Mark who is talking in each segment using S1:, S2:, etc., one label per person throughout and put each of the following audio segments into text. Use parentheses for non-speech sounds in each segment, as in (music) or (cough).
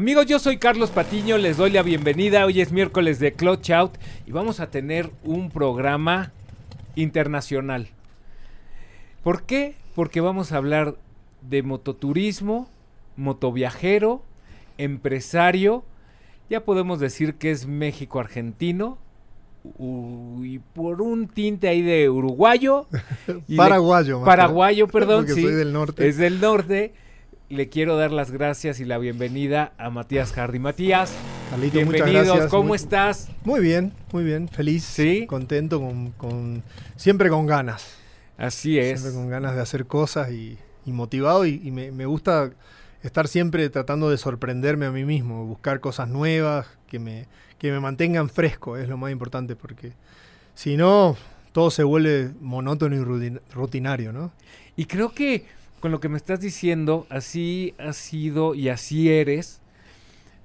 S1: Amigos, yo soy Carlos Patiño, les doy la bienvenida. Hoy es miércoles de Clutch Out y vamos a tener un programa internacional. ¿Por qué? Porque vamos a hablar de mototurismo, motoviajero, empresario. Ya podemos decir que es México-argentino. Y por un tinte ahí de uruguayo. (laughs) y de-
S2: Paraguayo.
S1: paraguayo, perdón. (laughs)
S2: Porque
S1: sí,
S2: soy del norte.
S1: Es del norte. Le quiero dar las gracias y la bienvenida a Matías Hardy. Matías,
S2: Carlito,
S1: bienvenidos.
S2: gracias.
S1: ¿Cómo
S2: Muy-
S1: estás?
S2: Muy bien, muy bien. Feliz,
S1: ¿Sí?
S2: contento, con, con- siempre con ganas.
S1: Así es.
S2: Siempre con ganas de hacer cosas y, y motivado. Y, y me, me gusta estar siempre tratando de sorprenderme a mí mismo, buscar cosas nuevas que me, que me mantengan fresco, es lo más importante, porque si no, todo se vuelve monótono y rutin- rutinario, ¿no?
S1: Y creo que con lo que me estás diciendo, así has sido y así eres,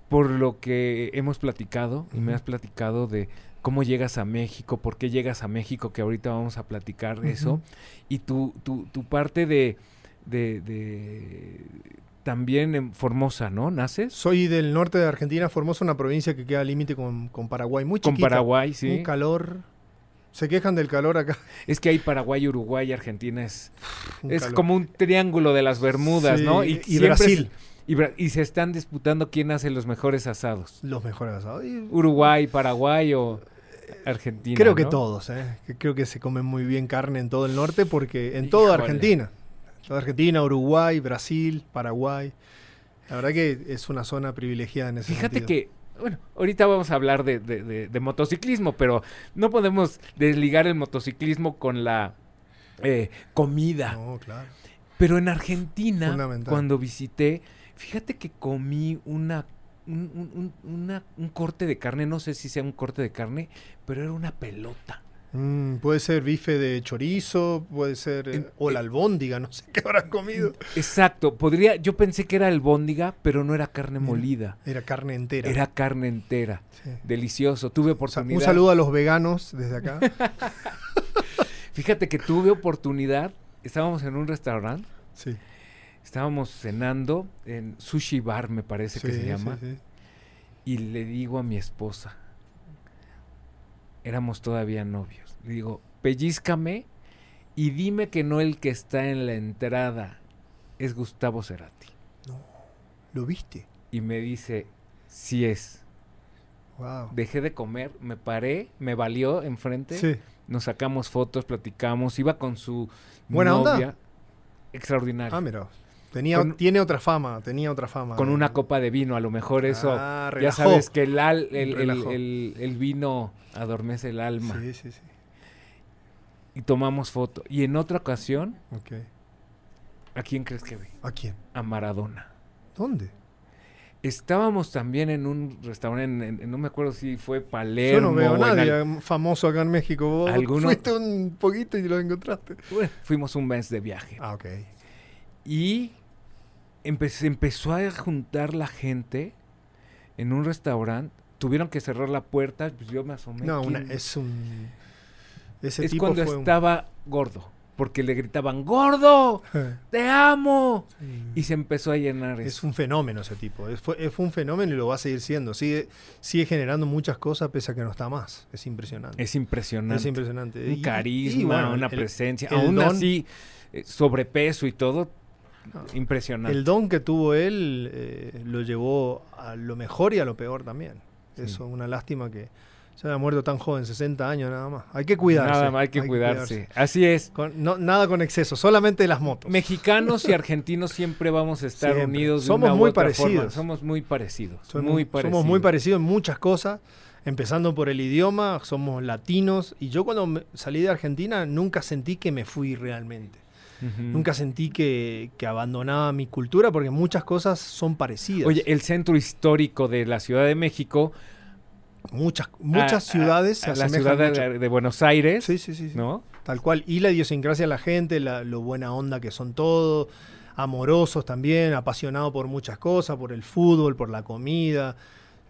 S1: por lo que hemos platicado, y me has platicado de cómo llegas a México, por qué llegas a México, que ahorita vamos a platicar eso, y tu, tu, tu parte de, de, de- también en Formosa, ¿no? ¿Naces?
S2: Soy del norte de Argentina, Formosa, una provincia que queda al límite con, con Paraguay, muy
S1: Con
S2: chiquita.
S1: Paraguay, sí.
S2: Un calor. Se quejan del calor acá.
S1: Es que hay Paraguay, Uruguay y Argentina. Es,
S2: un
S1: es como un triángulo de las Bermudas,
S2: Sí,
S1: ¿no?
S2: y Brasil.
S1: y, se están disputando quién hace los mejores asados.
S2: Los mejores asados. Y
S1: Uruguay, Paraguay o Argentina.
S2: creo que todos, ¿eh? Creo que se come muy bien carne en todo el norte porque en toda Argentina. Toda Argentina, Uruguay, Brasil, Paraguay. La verdad que es una zona privilegiada en ese
S1: Fíjate
S2: sentido.
S1: que, bueno, ahorita vamos a hablar de, de- de- de motociclismo, pero no podemos desligar el motociclismo con la eh, comida.
S2: No, claro.
S1: Pero en Argentina, cuando visité, fíjate que comí una un, un- un- una- un corte de carne, no sé si sea un corte de carne, pero era una pelota.
S2: Mm, puede ser bife de chorizo, puede ser... eh,
S1: En-
S2: o la albóndiga, no sé qué habrás comido.
S1: Exacto, podría, yo pensé que era albóndiga, pero no era carne molida,
S2: Era carne entera.
S1: era carne entera.
S2: Sí.
S1: Delicioso, tuve oportunidad.
S2: un saludo a los veganos desde acá. (laughs)
S1: Fíjate que tuve oportunidad, estábamos en un restaurante,
S2: Sí.
S1: estábamos cenando en Sushi Bar, me parece que se
S2: sí,
S1: llama,
S2: sí.
S1: y le digo a mi esposa, éramos todavía novios, le digo, pellízcame y dime que no el que está en la entrada es Gustavo Cerati.
S2: ¿Lo viste?
S1: Y me dice, sí es.
S2: Wow.
S1: Dejé de comer, me paré, me valió enfrente,
S2: Sí.
S1: nos sacamos fotos, platicamos, iba con su
S2: ¿Buena onda?
S1: novia. Extraordinario.
S2: Ah, mira. Tenía,
S1: Con-
S2: tiene otra fama, tenía otra fama.
S1: con una copa de vino, a lo mejor eso.
S2: Ah,
S1: ya sabes que el, al- el- el vino adormece el alma.
S2: Sí, sí, sí.
S1: Y tomamos foto. Y en otra ocasión. ¿a quién crees que vi?
S2: ¿A quién?
S1: A Maradona.
S2: ¿Dónde?
S1: Estábamos también en un restaurante, en- en- no me acuerdo si fue
S2: Yo
S1: Palermo.
S2: no veo a nadie
S1: al-
S2: famoso acá en México. Vos
S1: ¿Alguno?
S2: fuiste un poquito y lo encontraste.
S1: Bueno, fuimos un mes de viaje.
S2: Ah, ok.
S1: Y empe- empezó a juntar la gente en un restaurante. Tuvieron que cerrar la puerta, pues yo me asomé.
S2: No, una- es un... Ese
S1: es
S2: tipo
S1: cuando
S2: fue un-
S1: estaba gordo. Porque le gritaban, ¡Gordo! (laughs) ¡Te amo! Y se empezó a llenar
S2: Es
S1: eso.
S2: un fenómeno ese tipo. Es- fue, fue un fenómeno y lo va a seguir siendo. Sigue, sigue generando muchas cosas pese a que no está más. Es impresionante.
S1: Es impresionante.
S2: Es impresionante.
S1: Un
S2: y-
S1: carisma,
S2: y bueno,
S1: una
S2: el-
S1: presencia.
S2: el
S1: Aún
S2: don-
S1: así, eh, sobrepeso y todo, impresionante.
S2: El don que tuvo él eh, lo llevó a lo mejor y a lo peor también.
S1: Sí.
S2: Eso, una lástima que se haya muerto tan joven, 60 años nada más. Hay que cuidarse.
S1: Nada más hay que cuidarse. Así es.
S2: Con- no- nada con exceso, solamente las motos.
S1: Mexicanos y argentinos siempre vamos a estar
S2: Siempre.
S1: unidos. de
S2: Somos
S1: una u
S2: muy
S1: forma.
S2: parecidos.
S1: Somos muy parecidos.
S2: Somos
S1: muy parecidos.
S2: somos muy parecidos en muchas cosas, empezando por el idioma, somos latinos. Y yo cuando salí de Argentina nunca sentí que me fui realmente. Nunca sentí que, que abandonaba mi cultura porque muchas cosas son parecidas.
S1: Oye, el centro histórico de la Ciudad de México.
S2: Muchas muchas
S1: a- a-
S2: ciudades
S1: a
S2: se
S1: la ciudad
S2: mucho.
S1: de, de Buenos Aires.
S2: Sí, sí, sí, sí.
S1: ¿No?
S2: Tal cual. Y la idiosincrasia de la gente, la- lo buena onda que son todos, amorosos también, apasionados por muchas cosas, por el fútbol, por la comida.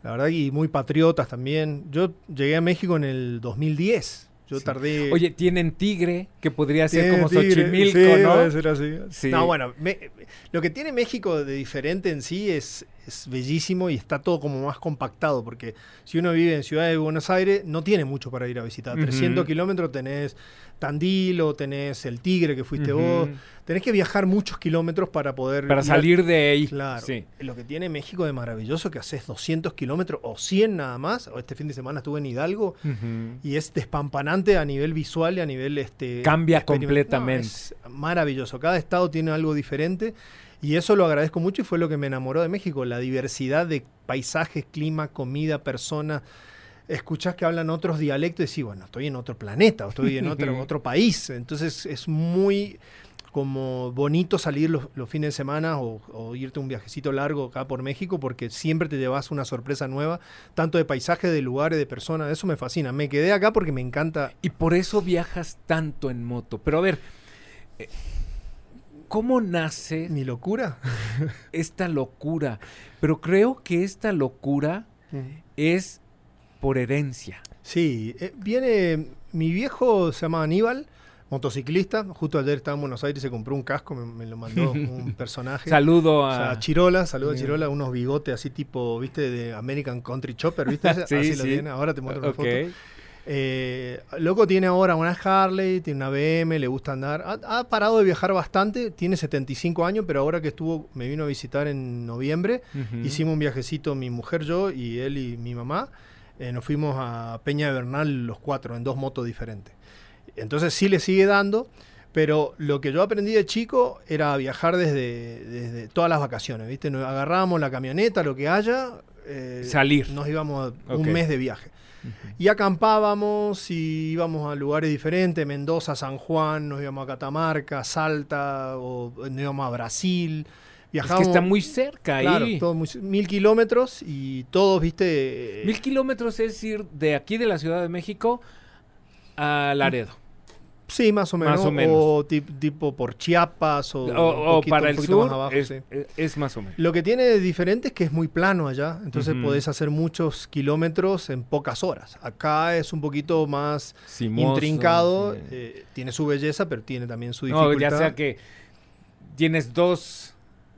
S2: La verdad, y muy patriotas también. Yo llegué a México en el 2010. Yo
S1: Sí.
S2: tardé.
S1: Oye, tienen tigre, que podría ser como
S2: tigre,
S1: Xochimilco,
S2: sí,
S1: ¿no?
S2: debe ser así.
S1: Sí.
S2: No, bueno, me- lo que tiene México de diferente en sí es, es bellísimo y está todo como más compactado, porque si uno vive en Ciudad de Buenos Aires, no tiene mucho para ir a visitar.
S1: Ujú.
S2: 300 kilómetros tenés Tandil o tenés el Tigre que fuiste vos. Tenés que viajar muchos kilómetros para poder...
S1: Para
S2: a-
S1: salir de ahí.
S2: Claro.
S1: Sí.
S2: Lo que tiene México de maravilloso que haces 200 kilómetros o 100 nada más. O Este fin de semana estuve en Hidalgo y es despampanante a nivel visual y a nivel este
S1: Cambia completamente.
S2: No, es maravilloso. Cada estado tiene algo diferente y eso lo agradezco mucho y fue lo que me enamoró de México, la diversidad de paisajes, clima, comida, personas. Escuchás que hablan otros dialectos y decís, bueno, estoy en otro planeta, o estoy en otro, (laughs) otro país. Entonces es muy como bonito salir los, los fines de semana o, o irte un viajecito largo acá por México porque siempre te llevas una sorpresa nueva, tanto de paisaje, de lugares, de personas. Eso me fascina. Me quedé acá porque me encanta
S1: Y por eso viajas tanto en moto. Pero a ver, eh, ¿cómo nace
S2: mi locura.
S1: esta locura? Pero creo que esta locura es por herencia.
S2: Sí, eh, viene. Mi viejo se llama Aníbal, motociclista. Justo ayer estaba en Buenos Aires y se compró un casco, me, me lo mandó un (laughs) personaje.
S1: Saludo
S2: O
S1: a...
S2: Chirola, saludo a. Chirola, unos bigotes así tipo, viste, de American Country Chopper, ¿viste? (laughs)
S1: Sí,
S2: así lo
S1: sí.
S2: tiene, ahora te muestro una
S1: Ok.
S2: foto. Eh, loco tiene ahora una Harley, tiene una BM, le gusta andar. Ha, ha parado de viajar bastante, tiene 75 años, pero ahora que estuvo, me vino a visitar en noviembre, hicimos un viajecito, mi mujer, yo y él y mi mamá. Eh, nos fuimos a Peña de Bernal los cuatro, en dos motos diferentes. Entonces sí le sigue dando, pero lo que yo aprendí de chico era viajar desde, desde todas las vacaciones, ¿viste? Nos agarrábamos la camioneta, lo que haya. eh,
S1: Salir.
S2: Nos íbamos a
S1: Ok.
S2: un mes de viaje. Y acampábamos y íbamos a lugares diferentes, Mendoza, San Juan, nos íbamos a Catamarca, Salta, o nos íbamos a Brasil.
S1: Es que está muy cerca
S2: claro,
S1: ahí.
S2: todo muy- mil kilómetros y todos, viste,
S1: Mil kilómetros es ir de aquí de la Ciudad de México a Laredo.
S2: Sí, más o menos,
S1: Más o menos.
S2: o tip- tipo por Chiapas, o,
S1: O, o
S2: poquito-
S1: para el
S2: poquito más
S1: sur
S2: abajo,
S1: es,
S2: sí.
S1: es- es más o menos.
S2: Lo que tiene de diferente es que es muy plano allá, entonces
S1: Ujú.
S2: podés hacer muchos kilómetros en pocas horas. Acá es un poquito más
S1: Simoso,
S2: intrincado, eh, tiene su belleza, pero tiene también su
S1: No,
S2: dificultad.
S1: ya sea que tienes dos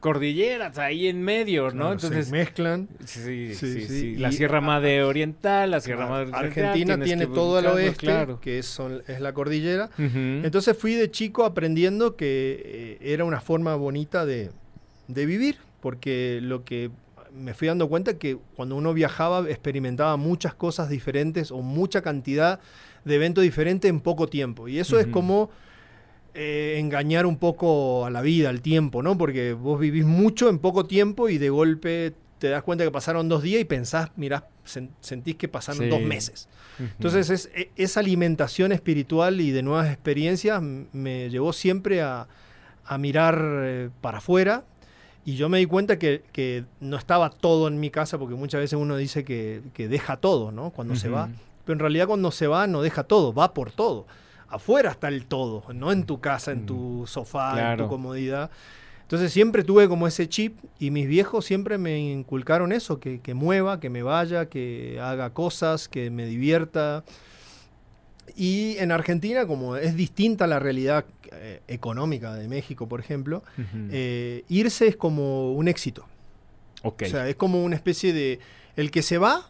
S1: cordilleras ahí en medio, ¿no?
S2: Claro, se
S1: Entonces,
S2: mezclan.
S1: sí, sí,
S2: Sí.
S1: La Sierra Madre Oriental, la Sierra Madre Occidental,
S2: Argentina tiene todo al oeste,
S1: claro.
S2: que es, son- es la cordillera. Entonces fui de chico aprendiendo que eh, era una forma bonita de, de vivir, porque lo que me fui dando cuenta que cuando uno viajaba experimentaba muchas cosas diferentes o mucha cantidad de eventos diferentes en poco tiempo. Y eso es como eh, engañar un poco a la vida, al tiempo, ¿no? Porque vos vivís mucho en poco tiempo y de golpe te das cuenta que pasaron dos días y pensás, mirás, sen- sentís que pasaron
S1: Sí.
S2: dos meses.
S1: Ujú.
S2: Entonces es, e- esa alimentación espiritual y de nuevas experiencias me llevó siempre a, a mirar eh, para afuera y yo me di cuenta que, que no estaba todo en mi casa porque muchas veces uno dice que, que deja todo, ¿no? Cuando se va. Pero en realidad cuando se va no deja todo, va por todo. Afuera está el todo, no en tu casa, en tu sofá, en tu comodidad. Entonces siempre tuve como ese chip y mis viejos siempre me inculcaron eso, que, que mueva, que me vaya, que haga cosas, que me divierta. Y en Argentina, como es distinta la realidad eh, económica de México, por ejemplo, eh, irse es como un éxito. O sea, es como una especie de... El que se va,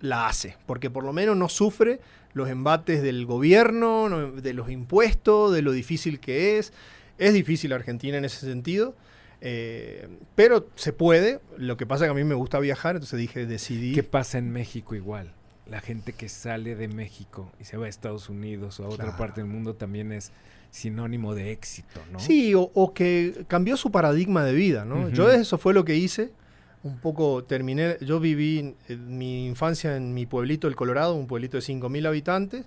S2: la hace, porque por lo menos no sufre los embates del gobierno, no- de los impuestos, de lo difícil que es. Es difícil Argentina en ese sentido, eh, pero se puede. Lo que pasa es que a mí me gusta viajar, entonces dije, decidí...
S1: ¿Qué pasa en México igual? La gente que sale de México y se va a Estados Unidos o a otra
S2: Claro.
S1: parte del mundo también es sinónimo de éxito, ¿no?
S2: Sí, o, o que cambió su paradigma de vida, ¿no? Yo eso fue lo que hice. Un poco terminé, yo viví en mi infancia en mi pueblito, el Colorado, un pueblito de 5.000 habitantes.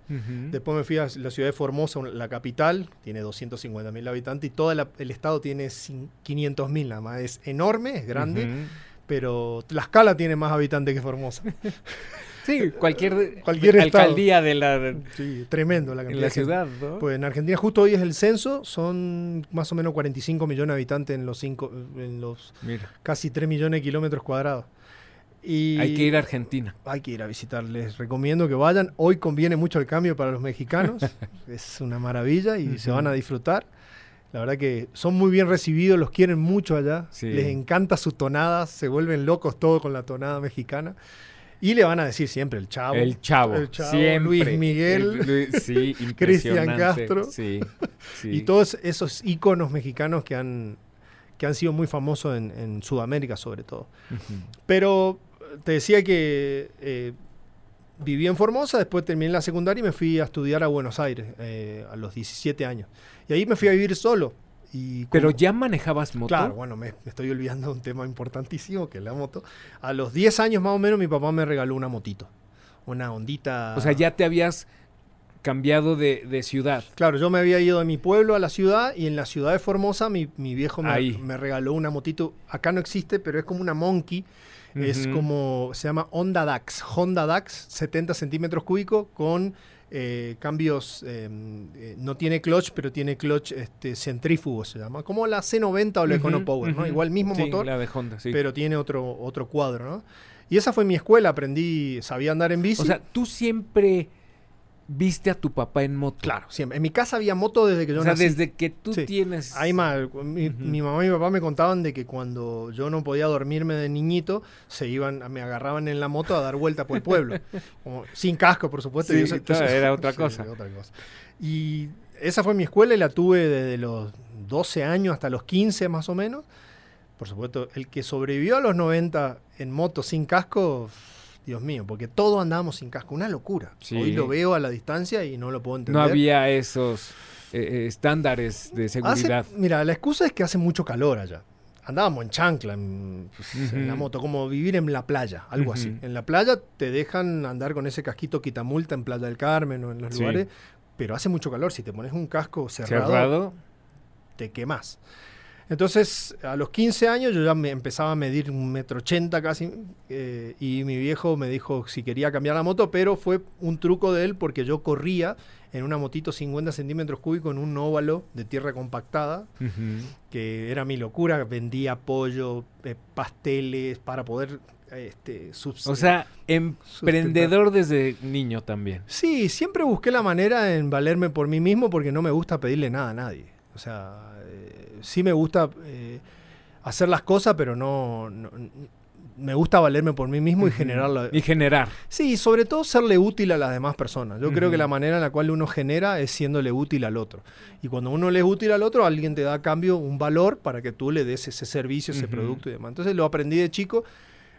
S2: Después me fui a la ciudad de Formosa, la capital, tiene 250.000 habitantes y todo el estado tiene cin- 500.000 nada más. Es enorme, es grande,
S1: Ujú.
S2: pero Tlaxcala tiene más habitantes que Formosa. (laughs)
S1: Sí, cualquier,
S2: Cualquier
S1: alcaldía de la,
S2: Sí, tremendo la cantidad
S1: la
S2: de
S1: ciudad, ¿no?
S2: Pues en Argentina justo hoy es el censo, son más o menos 45 millones de habitantes en los, cinco, en los
S1: Mira,
S2: casi 3 millones de kilómetros cuadrados. Y
S1: hay que ir a Argentina.
S2: hay que ir a visitarles. Recomiendo que vayan. Hoy conviene mucho el cambio para los mexicanos. (laughs) es una maravilla y se van a disfrutar. La verdad que son muy bien recibidos, los quieren mucho allá.
S1: Sí.
S2: Les encanta su tonada, se vuelven locos todos con la tonada mexicana. Y le van a decir siempre el chavo.
S1: El chavo.
S2: El Chavo,
S1: siempre.
S2: Luis Miguel.
S1: El Luis- sí, (laughs)
S2: Cristian. Castro.
S1: Sí, sí.
S2: Y todos esos íconos mexicanos que han, que han sido muy famosos en, en Sudamérica sobre todo. Pero te decía que eh, viví en Formosa, después terminé la secundaria y me fui a estudiar a Buenos Aires eh, a los 17 años. Y ahí me fui a vivir solo. Y
S1: Pero ya manejabas moto.
S2: Claro, bueno, me, me estoy olvidando de un tema importantísimo, que es la moto. A los 10 años más o menos mi papá me regaló una motito. Una ondita...
S1: O sea, ya te habías cambiado de, de ciudad.
S2: Claro, yo me había ido de mi pueblo a la ciudad y en la ciudad de Formosa mi, mi viejo me, regaló una motito. Acá no existe, pero es como una Monkey. Es como, se llama Honda Dax. Honda Dax, 70 centímetros cúbicos con eh, cambios, eh, eh, no tiene clutch, pero tiene clutch este, centrífugo, se llama. Como la C90 o la
S1: Ujú,
S2: EconoPower, ¿no? Igual mismo
S1: Sí,
S2: motor,
S1: la de Honda, sí.
S2: pero tiene otro, otro cuadro, ¿no? Y esa fue mi escuela, aprendí, sabía andar en bici.
S1: O sea, tú siempre viste a tu papá en moto.
S2: claro, siempre. En mi casa había moto desde que yo
S1: O sea,
S2: nací.
S1: desde que tú
S2: Sí.
S1: tienes.
S2: Hay más. Mi, mamá y mi papá me contaban de que cuando yo no podía dormirme de niñito, se iban, me agarraban en la moto a dar vuelta por el pueblo. (laughs) Como- sin casco, por supuesto.
S1: Sí,
S2: y eso-
S1: claro, era otra (laughs)
S2: sí,
S1: cosa.
S2: otra cosa. Y esa fue mi escuela y la tuve desde los 12 años hasta los 15 más o menos. Por supuesto, el que sobrevivió a los 90 en moto sin casco, Dios mío, porque todos andábamos sin casco, una locura.
S1: Sí.
S2: Hoy lo veo a la distancia y no lo puedo entender.
S1: No había esos eh, eh, estándares de
S2: Hace-
S1: seguridad.
S2: mira, la excusa es que hace mucho calor allá. Andábamos en chancla, en, pues, en la moto, como vivir en la playa, algo así. En la playa te dejan andar con ese casquito quitamulta en Playa del Carmen o en los
S1: Sí.
S2: lugares, pero hace mucho calor. Si te pones un casco cerrado,
S1: Cerrado.
S2: te quemas. Entonces, a los 15 años yo ya me empezaba a medir un metro ochenta casi, eh, y mi viejo me dijo si quería cambiar la moto, pero fue un truco de él porque yo corría en una motito 50 centímetros cúbicos en un óvalo de tierra compactada, que era mi locura, vendía pollo, eh, pasteles, para poder este,
S1: O sea, emprendedor desde niño también.
S2: Sí, siempre busqué la manera en valerme por mí mismo porque no me gusta pedirle nada a nadie. O sea, sí me gusta eh, hacer las cosas, pero no, no- Me gusta valerme por mí mismo y
S1: Ujú.
S2: generarla.
S1: Y generar.
S2: Sí, sobre todo serle útil a las demás personas. Yo creo que la manera en la cual uno genera es siéndole útil al otro. Y cuando uno le es útil al otro, alguien te da a cambio un valor para que tú le des ese servicio, ese producto y demás. Entonces lo aprendí de chico.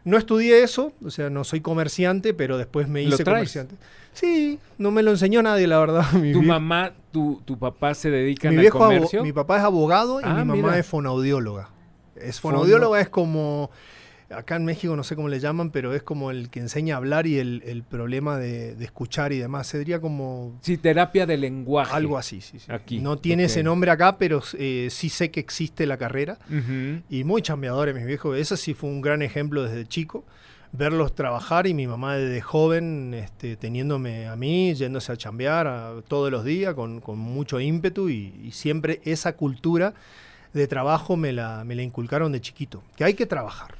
S2: No estudié eso, o sea, no soy comerciante, pero después me
S1: ¿Lo
S2: hice comerciante. Sí, no me lo enseñó nadie, la verdad. (laughs) Mi,
S1: ¿Tu
S2: vie-
S1: mamá, tu, tu papá se dedican
S2: mi
S1: al
S2: abo-
S1: comercio?
S2: mi papá es abogado y
S1: Ah,
S2: mi mamá
S1: mira.
S2: es fonaudióloga. Es
S1: Fono-
S2: fonaudióloga es como acá en México no sé cómo le llaman, pero es como el que enseña a hablar y el, el problema de, de escuchar y demás. Sería como
S1: Sí, terapia de lenguaje.
S2: algo así. sí, sí.
S1: Aquí,
S2: No tiene
S1: ok.
S2: ese nombre acá, pero eh, sí sé que existe la carrera.
S1: Ujú.
S2: Y muy chambeadores, mis viejos. Eso sí fue un gran ejemplo desde chico. Verlos trabajar y mi mamá desde joven este, teniéndome a mí, yéndose a chambear a- todos los días con, con mucho ímpetu y, y siempre esa cultura de trabajo me la, me la inculcaron de chiquito. Que hay que trabajar.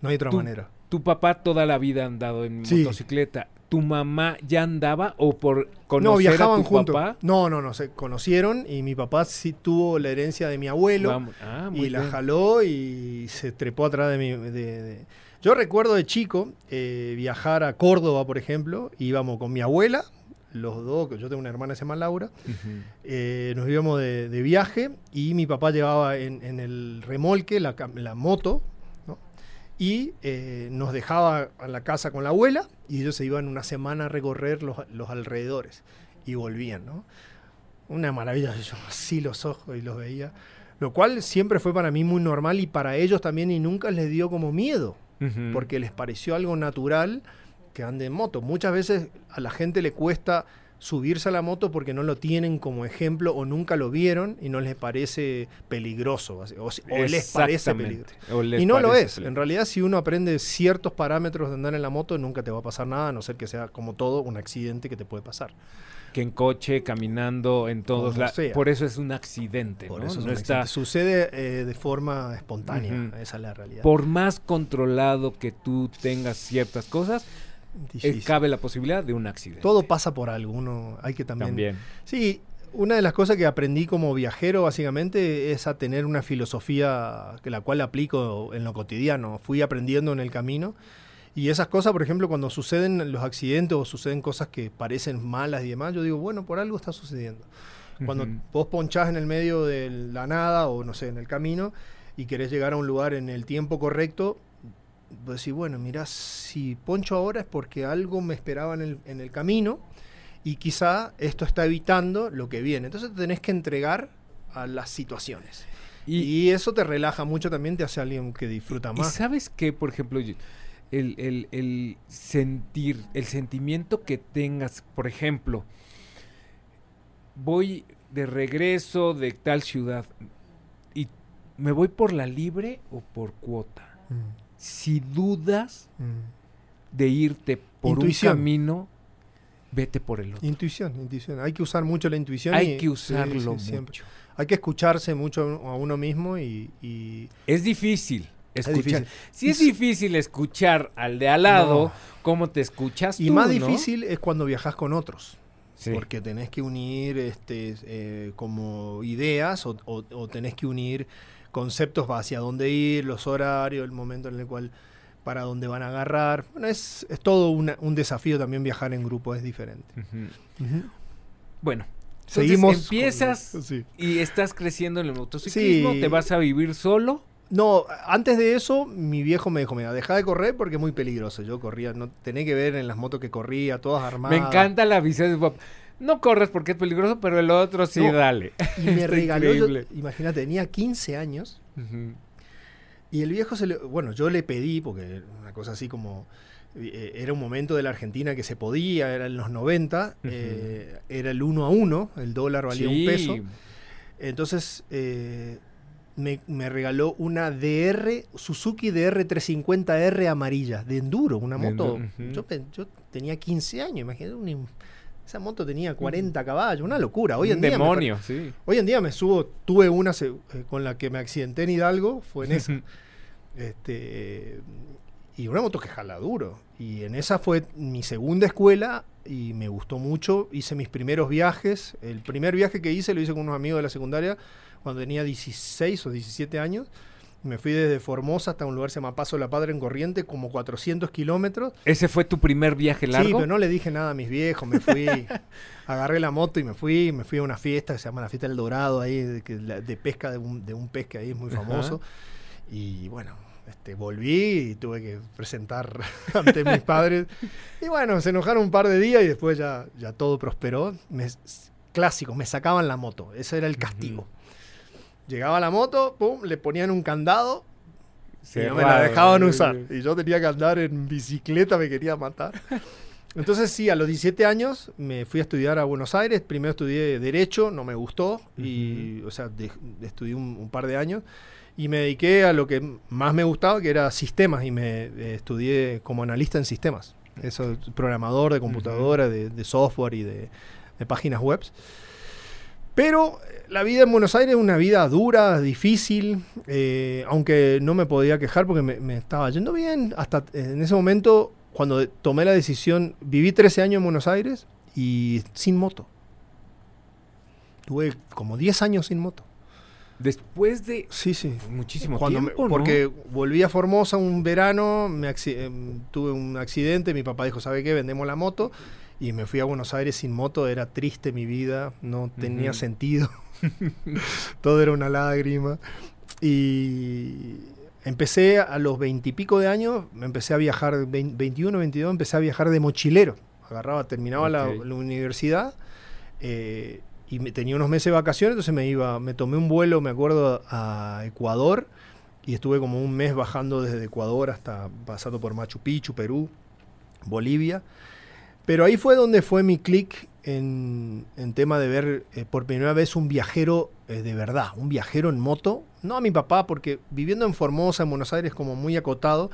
S2: No hay otra manera.
S1: Tu papá toda la vida ha andado en
S2: Sí.
S1: motocicleta. ¿Tu mamá ya andaba o por conocer
S2: No, viajaban
S1: a tu papá?
S2: No, no, no, se conocieron y mi papá sí tuvo la herencia de mi abuelo.
S1: Vamos- Ah, muy
S2: y la
S1: bien.
S2: jaló y se trepó atrás de mi... de- de- Yo recuerdo de chico eh, viajar a Córdoba, por ejemplo, íbamos con mi abuela, los dos, yo tengo una hermana que se llama Laura, eh, nos íbamos de, de viaje y mi papá llevaba en, en el remolque la, la moto. Y eh, nos dejaba en la casa con la abuela y ellos se iban una semana a recorrer los, los alrededores y volvían. ¿no? Una maravilla, (laughs) yo así los ojos y los veía. Lo cual siempre fue para mí muy normal y para ellos también y nunca les dio como miedo porque les pareció algo natural que ande en moto. Muchas veces a la gente le cuesta subirse a la moto porque no lo tienen como ejemplo o nunca lo vieron y no les parece peligroso o, les parece peligroso.
S1: Les
S2: Y no lo es. En realidad, si uno aprende ciertos parámetros de andar en la moto, nunca te va a pasar nada, a no ser que sea como todo un accidente que te puede pasar.
S1: Que en coche, caminando, en todos lados. Por eso es un accidente,
S2: Por
S1: ¿no?
S2: eso es
S1: No está...
S2: accidente. sucede eh, de forma espontánea. Esa es la realidad.
S1: Por más controlado que tú tengas ciertas cosas,
S2: Difícil.
S1: cabe la posibilidad de un accidente.
S2: Todo pasa por algo. Uno hay que también
S1: también.
S2: Sí, una de las cosas que aprendí como viajero básicamente es a tener una filosofía que la cual aplico en lo cotidiano. Fui aprendiendo en el camino y esas cosas, por ejemplo, cuando suceden los accidentes o suceden cosas que parecen malas y demás, yo digo, bueno, por algo está sucediendo. Cuando vos ponchás en el medio de la nada o no sé, en el camino y querés llegar a un lugar en el tiempo correcto, vos decís, bueno, mirá, si poncho ahora es porque algo me esperaba en el, en el camino y quizá esto está evitando lo que viene. Entonces te tenés que entregar a las situaciones. Y, eso te relaja mucho también, te hace alguien que disfruta más.
S1: Y sabes que, por ejemplo, el, el, sentir, el sentimiento que tengas, por ejemplo, voy de regreso de tal ciudad y me voy por la libre o por cuota. Mm. Si dudas mm. de irte por un camino, vete por el otro.
S2: Intuición, intuición. Hay que usar mucho la intuición.
S1: Hay que usarlo mucho.
S2: Hay que escucharse mucho a uno mismo y...
S1: Es difícil. Escuchar. Si es difícil escuchar al de al lado, ¿cómo te escuchas
S2: y más difícil es cuando viajas con otros. Porque tenés que unir este, eh, como ideas o, o, tenés que unir conceptos hacia dónde ir, los horarios, el momento en el cual para dónde van a agarrar. Bueno, es, es todo un desafío también viajar en grupo, es diferente.
S1: Bueno, Seguimos empiezas y estás creciendo en el motociclismo, te vas a vivir solo.
S2: No, antes de eso, mi viejo me dijo, mira, deja de correr porque es muy peligroso. Yo corría, no tenía que ver en las motos que corría, todas armadas.
S1: Me encanta la visión de papá. No corres porque es peligroso, pero el otro sí, dale.
S2: Y (laughs) me regaló, imagínate, tenía 15 años. Y el viejo se le. Bueno, yo le pedí, porque una cosa así como. Eh, era un momento de la Argentina que se podía, era en los 90, eh, era el 1 a 1, el dólar valía un peso. Entonces eh, me, regaló una DR, Suzuki DR350R amarilla, de enduro, una moto. yo, yo, tenía 15 años, imagínate, esa moto tenía 40 caballos, una locura. Hoy en día
S1: demonio, sí.
S2: Hoy en día me subo, tuve una con la que me accidenté en Hidalgo, fue en esa. (laughs) Este, y una moto que jala duro. Y en esa fue mi segunda escuela y me gustó mucho. Hice mis primeros viajes. El primer viaje que hice lo hice con unos amigos de la secundaria cuando tenía 16 o 17 años. Me fui desde Formosa hasta un lugar que se llama Paso de la Padre en Corriente, como 400 kilómetros.
S1: ¿Ese fue tu primer viaje largo?
S2: Sí, pero no le dije nada a mis viejos. Me fui, (laughs) agarré la moto y me fui. Me fui a una fiesta que se llama la Fiesta del Dorado, ahí de, pesca, de un, de un pez que ahí es muy famoso. Y bueno, este, volví y tuve que presentar (laughs) ante mis padres. Y bueno, se enojaron un par de días y después ya, ya todo prosperó. Me, clásicos, me sacaban la moto. Ese era el castigo. Llegaba la moto, pum, le ponían un candado y no me la dejaban usar. Y yo tenía que andar en bicicleta, me quería matar. (laughs) Entonces sí, a los 17 años me fui a estudiar a Buenos Aires. Primero estudié Derecho, no me gustó. Y, o sea, estudié un, par de años y me dediqué a lo que más me gustaba, que era sistemas, y me eh, estudié como analista en sistemas. Eso, programador de computadora, de, software y de, páginas web. Pero eh, la vida en Buenos Aires es una vida dura, difícil, eh, aunque no me podía quejar porque me, estaba yendo bien. Hasta en ese momento, cuando tomé la decisión, viví 13 años en Buenos Aires y sin moto. Tuve como 10 años sin moto.
S1: Después de
S2: sí, sí.
S1: muchísimo tiempo,
S2: Porque volví a Formosa un verano, me em, tuve un accidente, mi papá dijo, ¿sabe qué? Vendemos la moto. Y me fui a Buenos Aires sin moto, era triste mi vida, no tenía sentido. (laughs) (laughs) Todo era una lágrima. Y empecé a los veintipico de años, me empecé a viajar, 21, 22, empecé a viajar de mochilero. Agarraba, terminaba la, universidad. Eh, y tenía unos meses de vacaciones, entonces me iba, me tomé un vuelo, me acuerdo, a Ecuador y estuve como un mes bajando desde Ecuador hasta pasando por Machu Picchu, Perú, Bolivia. Pero ahí fue donde fue mi clic en, en, tema de ver eh, por primera vez un viajero eh, de verdad, un viajero en moto. No a mi papá, porque viviendo en Formosa, en Buenos Aires, como muy acotado,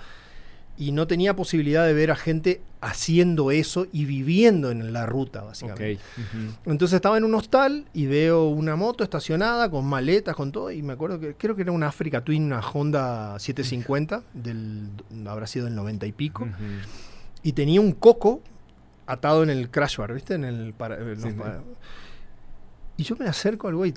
S2: y no tenía posibilidad de ver a gente haciendo eso y viviendo en la ruta, básicamente. Entonces estaba en un hostal y veo una moto estacionada con maletas, con todo, y me acuerdo que creo que era una Africa Twin, una Honda 750, del, habrá sido del 90 y pico, y tenía un coco atado en el crash bar, ¿viste? En el, Y yo me acerco al güey,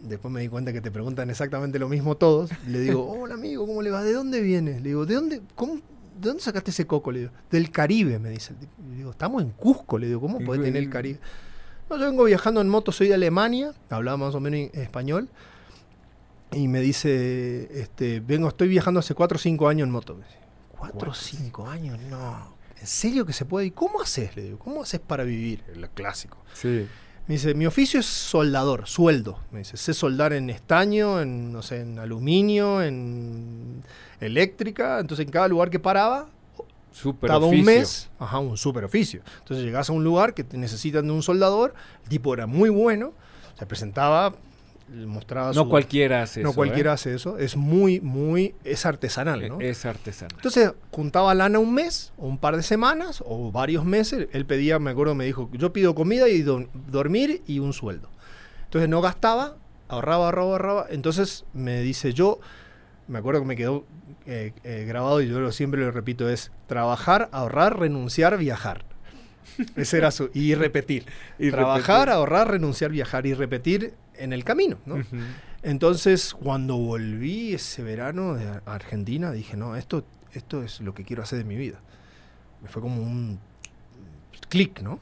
S2: después me di cuenta que te preguntan exactamente lo mismo todos. Le digo, (laughs) hola amigo, ¿cómo le va? ¿De dónde vienes? Le digo, ¿de dónde, cómo, ¿de dónde sacaste ese coco? Le digo, del Caribe, me dice. Le digo, estamos en Cusco. Le digo, ¿cómo puede tener el Caribe? No, yo vengo viajando en moto, soy de Alemania, hablaba más o menos en español. Y me dice, este, vengo, estoy viajando hace 4 o 5 años en moto. Me dice, ¿4 o 5 años? No. ¿En serio que se puede? ¿Y cómo haces? Le digo, ¿cómo haces para vivir? Lo clásico.
S1: Sí.
S2: Me dice, mi oficio es soldador, sueldo. Me dice, sé soldar en estaño, en, no sé, en aluminio, en eléctrica. Entonces, en cada lugar que paraba,
S1: Super oficio.
S2: un mes, ajá, un super oficio. Entonces, llegás a un lugar que te necesitan de un soldador, el tipo era muy bueno, se presentaba, mostraba
S1: No
S2: su-
S1: cualquiera hace
S2: No
S1: eso.
S2: cualquiera
S1: ¿eh?
S2: hace eso, es muy, muy, es artesanal, ¿no?
S1: Es artesano.
S2: Entonces juntaba lana un mes, o un par de semanas, o varios meses. Él pedía, me acuerdo, me dijo, yo pido comida y do- dormir y un sueldo. Entonces no gastaba, ahorraba, ahorraba, ahorraba. Entonces me dice, yo, me acuerdo que me quedó eh, eh, grabado y yo lo, siempre lo repito, es trabajar, ahorrar, renunciar, viajar. Ese era su... Y repetir. (laughs)
S1: Y
S2: trabajar,
S1: repetir.
S2: ahorrar, renunciar, viajar y repetir en el camino, ¿no?
S1: Ujú.
S2: Entonces, cuando volví ese verano de Ar- Argentina, dije, no, esto, esto es lo que quiero hacer de mi vida. Me fue como un clic, ¿no?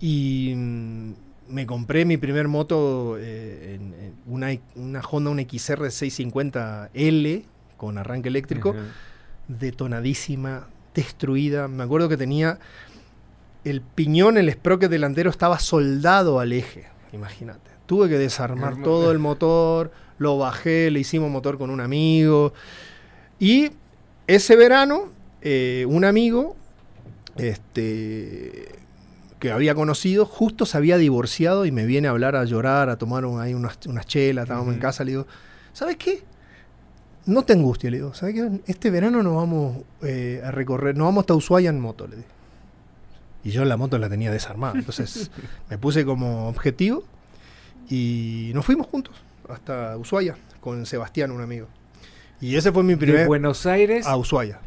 S2: Y mm, me compré mi primer moto, eh, en- en una, una Honda, una XR 650L con arranque eléctrico,
S1: Ujú.
S2: detonadísima, destruida. Me acuerdo que tenía el piñón, el sprocket delantero estaba soldado al eje, imagínate. Tuve que desarmar todo el motor, lo bajé, le hicimos motor con un amigo. Y ese verano, eh, un amigo este, que había conocido justo se había divorciado y me viene a hablar, a llorar, a tomar un- ahí unas, unas chelas, estábamos en casa, le digo, ¿sabes qué? No te angusties, le digo, ¿sabes qué? Este verano nos vamos eh, a recorrer, nos vamos hasta Ushuaia en moto, le digo. Y yo la moto la tenía desarmada, entonces (laughs) me puse como objetivo y nos fuimos juntos hasta Ushuaia con Sebastián, un amigo. Y ese fue mi
S1: De
S2: primer...
S1: Buenos Aires
S2: A Ushuaia.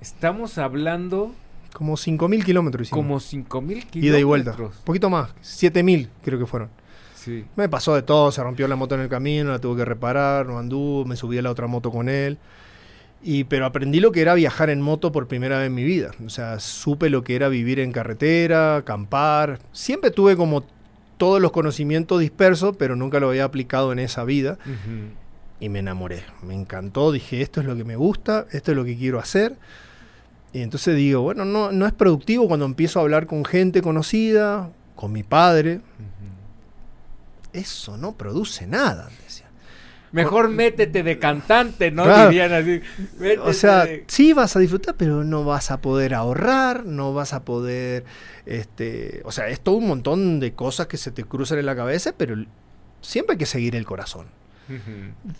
S1: estamos hablando
S2: Como 5.000 kilómetros hicimos.
S1: como 5000 kilómetros.
S2: Ida y vuelta. Un poquito más, 7.000 creo que fueron.
S1: Sí.
S2: Me pasó de todo, se rompió la moto en el camino, la tuve que reparar, no anduvo, me subí a la otra moto con él. Y, pero aprendí lo que era viajar en moto por primera vez en mi vida. O sea, supe lo que era vivir en carretera, acampar. Siempre tuve como todos los conocimientos dispersos, pero nunca lo había aplicado en esa vida. Y me enamoré. Me encantó. Dije, esto es lo que me gusta, esto es lo que quiero hacer. Y entonces digo, bueno, no, no es productivo cuando empiezo a hablar con gente conocida, con mi padre. Eso no produce nada. decía.
S1: Mejor métete de cantante, ¿no?
S2: Claro.
S1: Dirían así.
S2: O sea,
S1: de-
S2: sí vas a disfrutar, pero no vas a poder ahorrar, no vas a poder, este, o sea, es todo un montón de cosas que se te cruzan en la cabeza, pero siempre hay que seguir el corazón.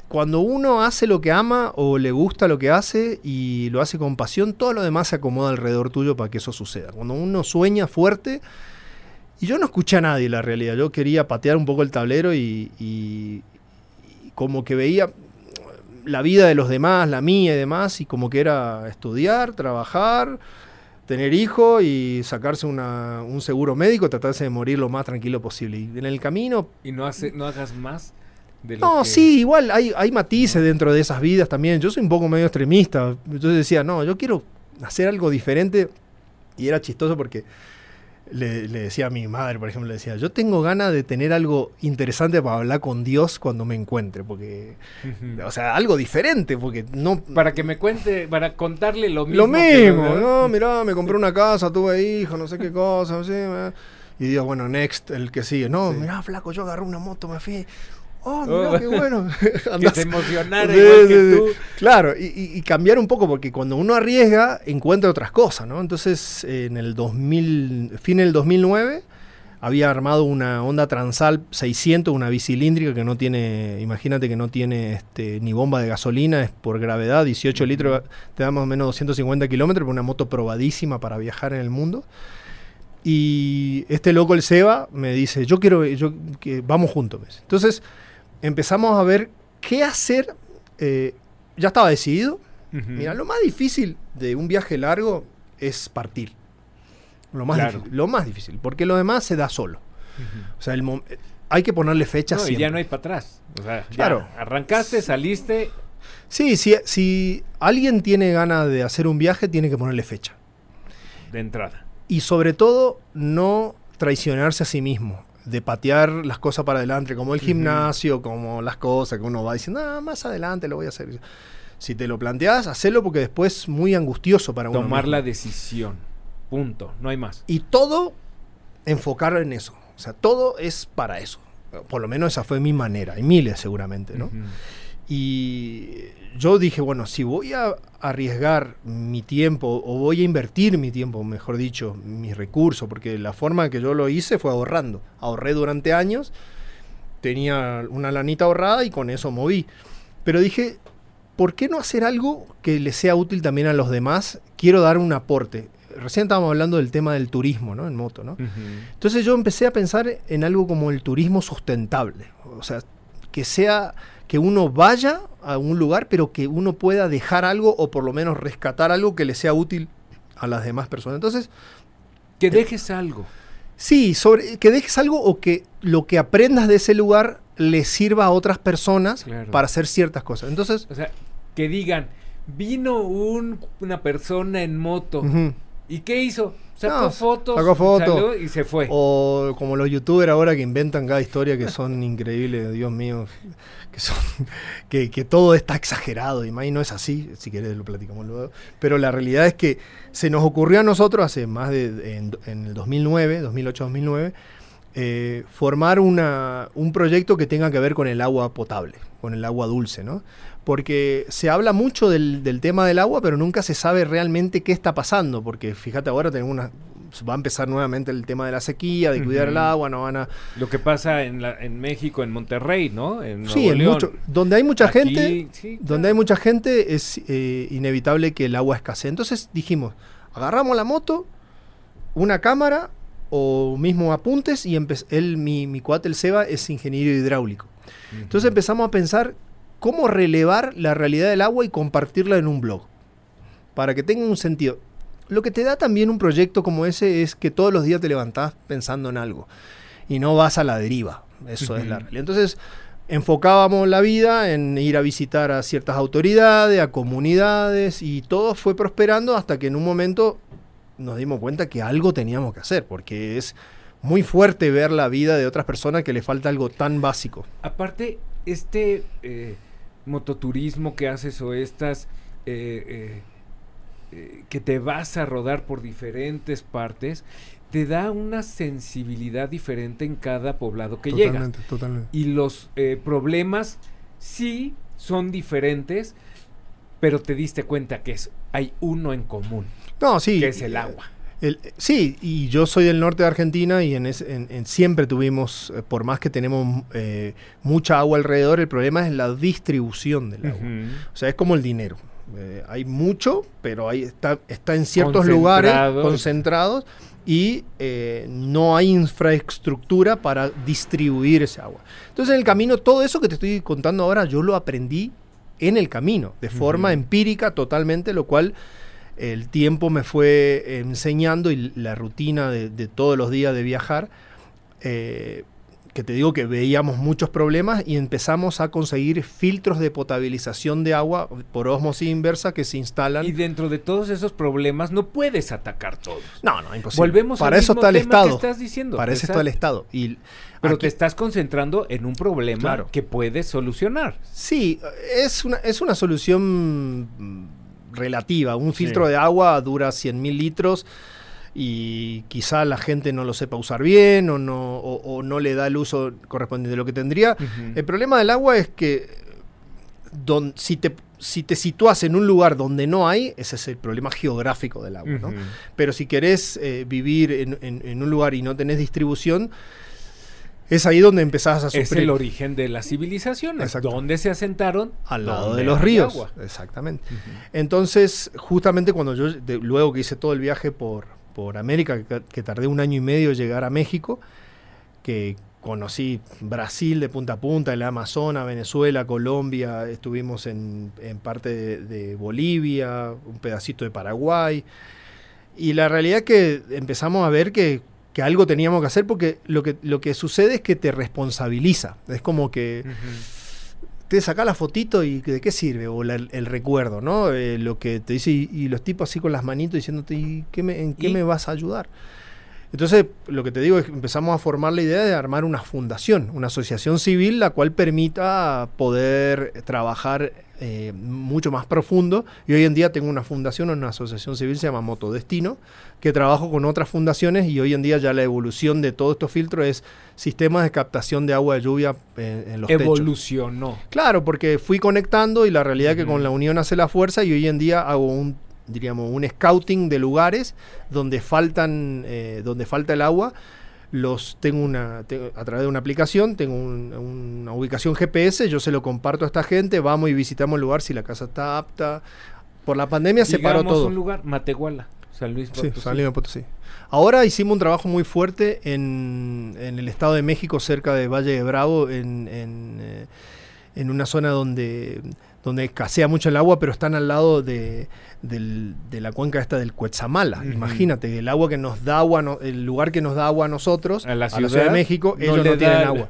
S2: Cuando uno hace lo que ama o le gusta lo que hace y lo hace con pasión, todo lo demás se acomoda alrededor tuyo para que eso suceda. Cuando uno sueña fuerte, y yo no escuché a nadie la realidad, yo quería patear un poco el tablero y como que veía la vida de los demás, la mía y demás, y como que era estudiar, trabajar, tener hijos y sacarse una- un seguro médico, tratarse de morir lo más tranquilo posible. Y en el camino
S1: Y no, hace, no hagas más de lo
S2: no,
S1: que-
S2: sí, igual hay, hay matices dentro de esas vidas también. Yo soy un poco medio extremista. Entonces decía, no, yo quiero hacer algo diferente. Y era chistoso porque le, le decía a mi madre, por ejemplo, le decía, yo tengo ganas de tener algo interesante para hablar con Dios cuando me encuentre. Porque, o sea, algo diferente, porque no...
S1: Para que me cuente, para contarle lo mismo.
S2: Lo mismo, no, mirá, me compré una casa, tuve hijo, no sé qué cosa, así, y digo, bueno, next, el que sigue. No,
S1: Sí.
S2: mirá, flaco, yo agarré una moto, me fui. Oh,
S1: Oh. (laughs)
S2: mirá, qué bueno. (laughs)
S1: Que se emocionara
S2: Sí,
S1: igual
S2: sí,
S1: que tú.
S2: Claro, y, cambiar un poco, porque cuando uno arriesga, encuentra otras cosas, ¿no? Entonces, en el 2000, fin del 2009, había armado una Honda Transal 600, una bicilíndrica que no tiene, imagínate que no tiene este, ni bomba de gasolina, es por gravedad, 18
S1: Ujú.
S2: litros, te da más o menos 250 kilómetros, una moto probadísima para viajar en el mundo. Y este loco, el Seba, me dice, yo quiero, yo, que vamos juntos. Entonces empezamos a ver qué hacer. eh, ya estaba decidido. Mira, lo más difícil de un viaje largo es partir. Lo más,
S1: Claro.
S2: difícil, lo más difícil, porque lo demás se da solo. O sea, el mom- hay que ponerle fecha
S1: No, y ya no hay para atrás. O sea, ya
S2: Claro.
S1: arrancaste, saliste.
S2: Sí, sí, si alguien tiene ganas de hacer un viaje, tiene que ponerle fecha.
S1: de entrada.
S2: Y sobre todo, no traicionarse a sí mismo. De patear las cosas para adelante, como el gimnasio, como las cosas que uno va diciendo, ah, más adelante lo voy a hacer. Si te lo planteas, hacelo porque después es muy angustioso para uno.
S1: Tomar la decisión. Punto. No hay más.
S2: Y todo enfocar en eso. O sea, todo es para eso. Por lo menos esa fue mi manera. Hay miles seguramente, ¿no? Y yo dije, bueno, si voy a arriesgar mi tiempo o voy a invertir mi tiempo, mejor dicho, mis recursos, porque la forma que yo lo hice fue ahorrando. Ahorré durante años, tenía una lanita ahorrada y con eso moví. Pero dije, ¿por qué no hacer algo que le sea útil también a los demás? Quiero dar un aporte. Recién estábamos hablando del tema del turismo, ¿no? En moto, ¿no? Entonces yo empecé a pensar en algo como el turismo sustentable. O sea, que sea que uno vaya a un lugar, pero que uno pueda dejar algo o por lo menos rescatar algo que le sea útil a las demás personas. Entonces,
S1: Que dejes algo.
S2: sí, sobre, que dejes algo o que lo que aprendas de ese lugar le sirva a otras personas
S1: Claro.
S2: para hacer ciertas cosas. Entonces,
S1: O sea, que digan, vino un- una persona en moto. ¿Y qué hizo? Sacó
S2: No,
S1: fotos.
S2: sacó
S1: y se fue.
S2: O como los youtubers ahora que inventan cada historia que son (laughs) increíbles, Dios mío, que son que, que todo está exagerado y más y no es así, si querés lo platicamos luego. Pero la realidad es que se nos ocurrió a nosotros hace más de en, en el 2009, 2008-2009, eh, formar una, un proyecto que tenga que ver con el agua potable, con el agua dulce, ¿no? Porque se habla mucho del, del tema del agua, pero nunca se sabe realmente qué está pasando, porque fíjate ahora tenemos una va a empezar nuevamente el tema de la sequía, de cuidar el agua, no van a
S1: Lo que pasa en, la- en México, en Monterrey, ¿no? En
S2: Sí, en mucho, donde hay mucha
S1: Aquí,
S2: gente,
S1: sí,
S2: donde hay mucha gente es eh, inevitable que el agua escasee. Entonces dijimos, agarramos la moto, una cámara o mismo apuntes y él, mi, mi cuate, el Seba, es ingeniero hidráulico. Entonces empezamos a pensar cómo relevar la realidad del agua y compartirla en un blog, para que tenga un sentido. Lo que te da también un proyecto como ese es que todos los días te levantás pensando en algo y no vas a la deriva. Eso es la realidad. Entonces enfocábamos la vida en ir a visitar a ciertas autoridades, a comunidades y todo fue prosperando hasta que en un momento nos dimos cuenta que algo teníamos que hacer, porque es muy fuerte ver la vida de otras personas que le falta algo tan básico.
S1: Aparte, este eh, mototurismo que haces o estas eh, eh, eh, que te vas a rodar por diferentes partes, te da una sensibilidad diferente en cada poblado que llega.
S2: totalmente, totalmente.
S1: Y los eh, problemas sí son diferentes, pero te diste cuenta que es, hay uno en común,
S2: No, sí.
S1: que es el
S2: eh,
S1: agua.
S2: El- sí, y yo soy del norte de Argentina y en, ese- en- en- siempre tuvimos, eh, por más que tenemos eh, mucha agua alrededor, el problema es la distribución del agua. O sea, es como el dinero. Eh, hay mucho, pero ahí está, está en ciertos lugares
S1: Concentrado.
S2: concentrados y eh, no hay infraestructura para distribuir ese agua. Entonces, en el camino, todo eso que te estoy contando ahora, yo lo aprendí en el camino, de forma empírica totalmente, lo cual el tiempo me fue enseñando y la rutina de, de todos los días de viajar, eh, que te digo que veíamos muchos problemas y empezamos a conseguir filtros de potabilización de agua por osmosis inversa que se instalan.
S1: Y dentro de todos esos problemas no puedes atacar todos.
S2: no, no, imposible.
S1: Volvemos
S2: Para
S1: al
S2: eso
S1: mismo
S2: está el
S1: tema que
S2: Estado.
S1: estás diciendo.
S2: Para eso está el. Estado. Y
S1: Pero
S2: aquí-
S1: te estás concentrando en un problema
S2: Claro.
S1: que puedes solucionar.
S2: Sí, es una, es una solución relativa. Un
S1: Sí.
S2: filtro de agua dura 100.000 litros y quizá la gente no lo sepa usar bien o no, o, o no le da el uso correspondiente de lo que tendría. El problema del agua es que don- si, te, si te en un lugar donde no hay, ese es el problema geográfico del agua. Pero si querés eh, vivir en, en- en un lugar y no tenés distribución, es ahí donde empezás a
S1: Es
S2: sufrir.
S1: el origen de las civilizaciones. Donde se asentaron?
S2: al lado de los ríos.
S1: agua.
S2: Exactamente. Entonces, justamente cuando yo, de- luego que hice todo el viaje por, por América, que, que tardé un año y medio en llegar a México, que conocí Brasil de punta a punta, el Amazonas, Venezuela, Colombia, estuvimos en, en parte de, de Bolivia, un pedacito de Paraguay, y la realidad es que empezamos a ver que, que algo teníamos que hacer porque lo que, lo que sucede es que te responsabiliza. Es como que te saca la fotito y de qué sirve, o el recuerdo, ¿no? Eh, lo que te dice, y, los tipos así con las manitos diciéndote, ¿y qué me, ¿en qué me vas a ayudar? Entonces, lo que te digo es que empezamos a formar la idea de armar una fundación, una asociación civil, la cual permita poder trabajar eh, mucho más profundo. Y hoy en día tengo una fundación, una asociación civil, se llama Motodestino, que trabajo con otras fundaciones y hoy en día ya la evolución de todos estos filtros es sistemas de captación de agua de lluvia en, en los
S1: Evolucionó.
S2: Claro, porque fui conectando y la realidad es que con la unión hace la fuerza y hoy en día hago un diríamos un scouting de lugares donde faltan eh, donde falta el agua los tengo una a través de una aplicación, tengo una ubicación GPS, yo se lo comparto a esta gente, vamos y visitamos el lugar si la casa está apta. Por la pandemia se paró todo.
S1: un lugar, Matehuala, San Luis
S2: Potosí. Sí, San Luis Potosí. Ahora hicimos un trabajo muy fuerte en, en, el Estado de México, cerca de Valle de Bravo, en, en, eh, en una zona donde donde escasea mucho el agua, pero están al lado de, la cuenca esta del Cuetzamala. Imagínate, el agua que nos da agua, el lugar que nos da agua a nosotros,
S1: a la Ciudad, de México,
S2: ellos no tienen agua.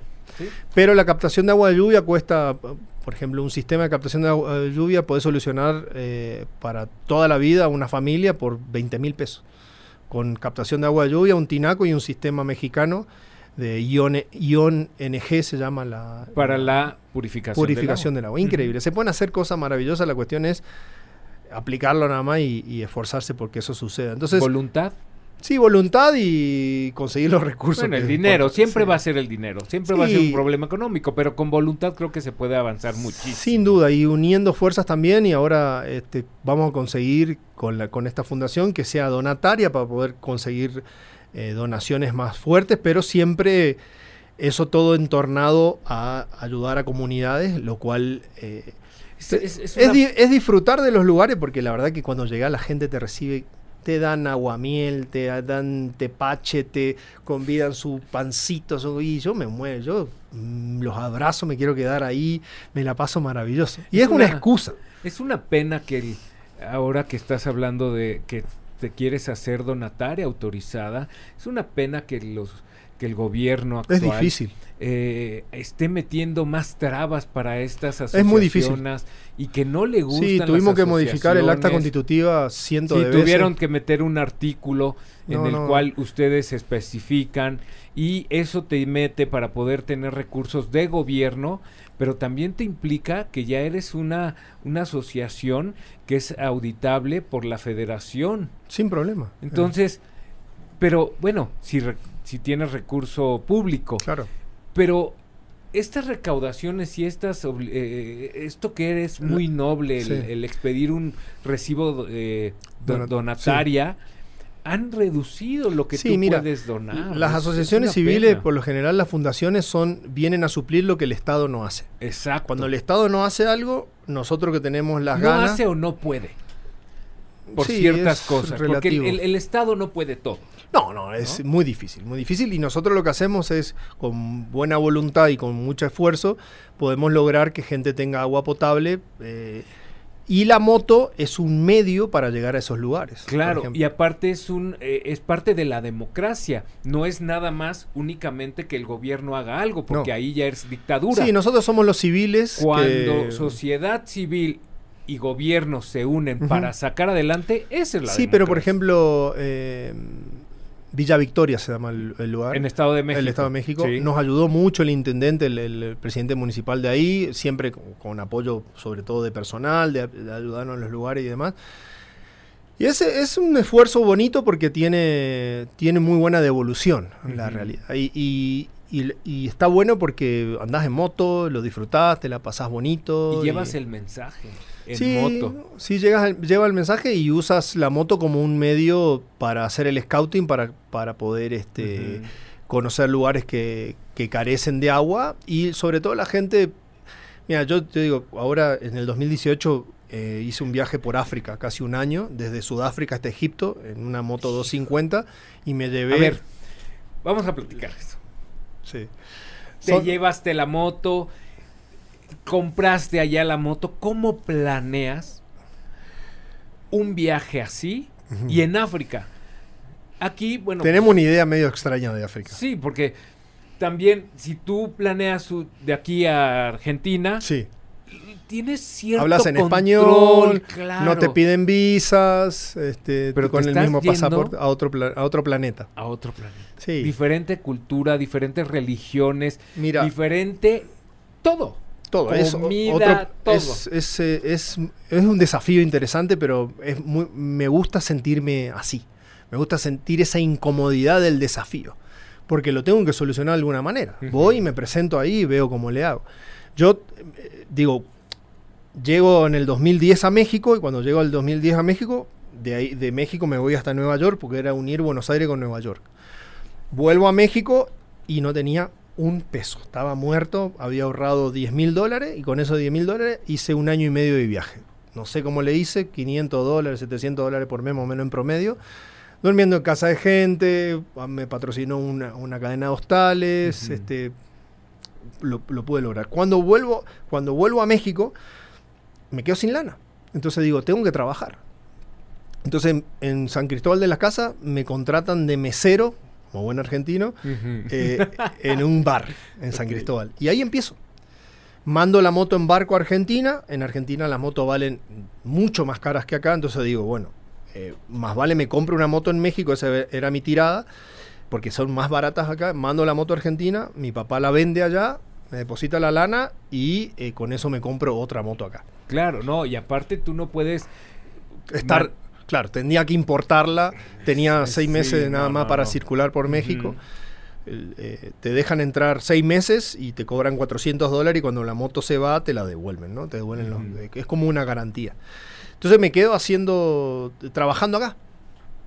S2: Pero la captación de agua de lluvia cuesta, por ejemplo, un sistema de captación de agua de lluvia puede solucionar eh, para toda la vida a una familia por 20 mil pesos. Con captación de agua de lluvia, un tinaco y un sistema mexicano de ion, ion NG se llama la...
S1: Para la purificación,
S2: purificación del agua. Increíble. Se pueden hacer cosas maravillosas, la cuestión es aplicarlo nada más y, esforzarse porque eso suceda. Entonces,
S1: ¿Voluntad?
S2: Sí, voluntad y conseguir los recursos.
S1: Bueno, el dinero, siempre va a ser el dinero, siempre va a ser un problema económico, pero con voluntad creo que se puede avanzar muchísimo.
S2: Sin duda, y uniendo fuerzas también, y ahora este, vamos a conseguir con, la, con esta fundación que sea donataria para poder conseguir eh, donaciones más fuertes, pero siempre eso todo entornado a ayudar a comunidades, lo cual eh, es, disfrutar de los lugares, porque la verdad que cuando llega la gente te recibe, te dan aguamiel, te dan tepache, te convidan su pancito, y yo me muevo, yo mm, los abrazo, me quiero quedar ahí, me la paso maravilloso. Y es, una, excusa.
S1: Es una pena que ahora que estás hablando de que te quieres hacer donataria autorizada, es una pena que los que el gobierno actual
S2: es difícil.
S1: Eh, esté metiendo más trabas para estas asociaciones
S2: es muy difícil.
S1: y que no le gustan
S2: Sí, tuvimos que modificar el acta constitutiva ciento sí,
S1: tuvieron que meter un artículo en el cual ustedes especifican y eso te mete para poder tener recursos de gobierno pero también te implica que ya eres una, una asociación que es auditable por la federación.
S2: Sin problema.
S1: Entonces, pero bueno, si, si tienes recurso público.
S2: Claro.
S1: Pero estas recaudaciones y estas eh, esto que eres muy noble, el, expedir un recibo eh, donataria han reducido lo que tú puedes donar.
S2: Las asociaciones civiles, por lo general, las fundaciones son vienen a suplir lo que el Estado no hace.
S1: Exacto.
S2: Cuando el Estado no hace algo, nosotros que tenemos las ganas.
S1: No hace o no puede. Por ciertas cosas. Porque el, Estado no puede todo.
S2: No, no, es muy difícil, muy difícil. Y nosotros lo que hacemos es, con buena voluntad y con mucho esfuerzo, podemos lograr que gente tenga agua potable. Eh, y la moto es un medio para llegar a esos lugares.
S1: Claro, y aparte es un eh, es parte de la democracia. No es nada más únicamente que el gobierno haga algo, porque ahí ya es dictadura.
S2: Sí, nosotros somos los civiles.
S1: Cuando sociedad civil y gobierno se unen para sacar adelante, esa es la
S2: Sí, pero por ejemplo, eh, Villa Victoria se llama el, lugar.
S1: En Estado de México.
S2: El Estado de México. Nos ayudó mucho el intendente, el, presidente municipal de ahí, siempre con, apoyo sobre todo de personal, de, ayudarnos en los lugares y demás. Y ese es un esfuerzo bonito porque tiene, tiene muy buena devolución en la realidad. Y, y, está bueno porque andás en moto, lo disfrutás, te la pasás bonito.
S1: Y llevas el mensaje en
S2: sí,
S1: moto.
S2: Sí, llegas, lleva el mensaje y usas la moto como un medio para hacer el scouting, para, para poder este, conocer lugares que, carecen de agua y sobre todo la gente... Mira, yo te digo, ahora en el 2018 eh, hice un viaje por África, casi un año, desde Sudáfrica hasta Egipto, en una moto 250, y me llevé...
S1: A ver, vamos a platicar esto.
S2: Sí.
S1: Te llevaste la moto, compraste allá la moto, ¿cómo planeas un viaje así? Y en África, aquí, bueno...
S2: Tenemos una idea medio extraña de África.
S1: Sí, porque también si tú planeas de aquí a Argentina,
S2: Sí.
S1: tienes cierto
S2: Hablas en
S1: control,
S2: español,
S1: claro,
S2: no te piden visas, este,
S1: Pero
S2: con el mismo pasaporte a otro, a otro planeta.
S1: a otro planeta.
S2: Sí.
S1: Diferente cultura, diferentes religiones,
S2: Mira,
S1: diferente todo.
S2: Todo es o-
S1: comida,
S2: otro-
S1: todo.
S2: Es, es, eh, es- es un desafío interesante, pero es muy, me gusta sentirme así. Me gusta sentir esa incomodidad del desafío. Porque lo tengo que solucionar de alguna manera. Voy y me presento ahí y veo cómo le hago. Yo eh, digo, llego en el 2010 a México y cuando llego al 2010 a México, de, ahí, de México me voy hasta Nueva York porque era unir Buenos Aires con Nueva York. Vuelvo a México y no tenía un peso. Estaba muerto, había ahorrado 10 mil dólares y con esos 10 mil dólares hice un año y medio de viaje. No sé cómo le hice, 500 dólares, 700 dólares por mes más o menos en promedio. Durmiendo en casa de gente, ah, me patrocinó una, una cadena de hostales, este, lo, lo pude lograr. Cuando vuelvo, cuando vuelvo a México, me quedo sin lana. Entonces digo, tengo que trabajar. Entonces en, en San Cristóbal de las Casas me contratan de mesero, como buen argentino, eh, (laughs) en un bar en San. Cristóbal. Y ahí empiezo. Mando la moto en barco a Argentina. En Argentina las motos valen mucho más caras que acá. Entonces digo, bueno, eh, más vale me compro una moto en México, esa era mi tirada, porque son más baratas acá. Mando la moto a Argentina, mi papá la vende allá, me deposita la lana y eh, con eso me compro otra moto acá.
S1: Claro, no, y aparte tú no puedes
S2: Estar, claro, tenía que importarla, tenía seis meses
S1: sí,
S2: nada
S1: no,
S2: más
S1: no,
S2: para
S1: no.
S2: circular por México. Eh, te dejan entrar seis meses y te cobran 400 dólares y cuando la moto se va te la devuelven, ¿no? Te devuelven eh, es como una garantía. Entonces me quedo haciendo, trabajando acá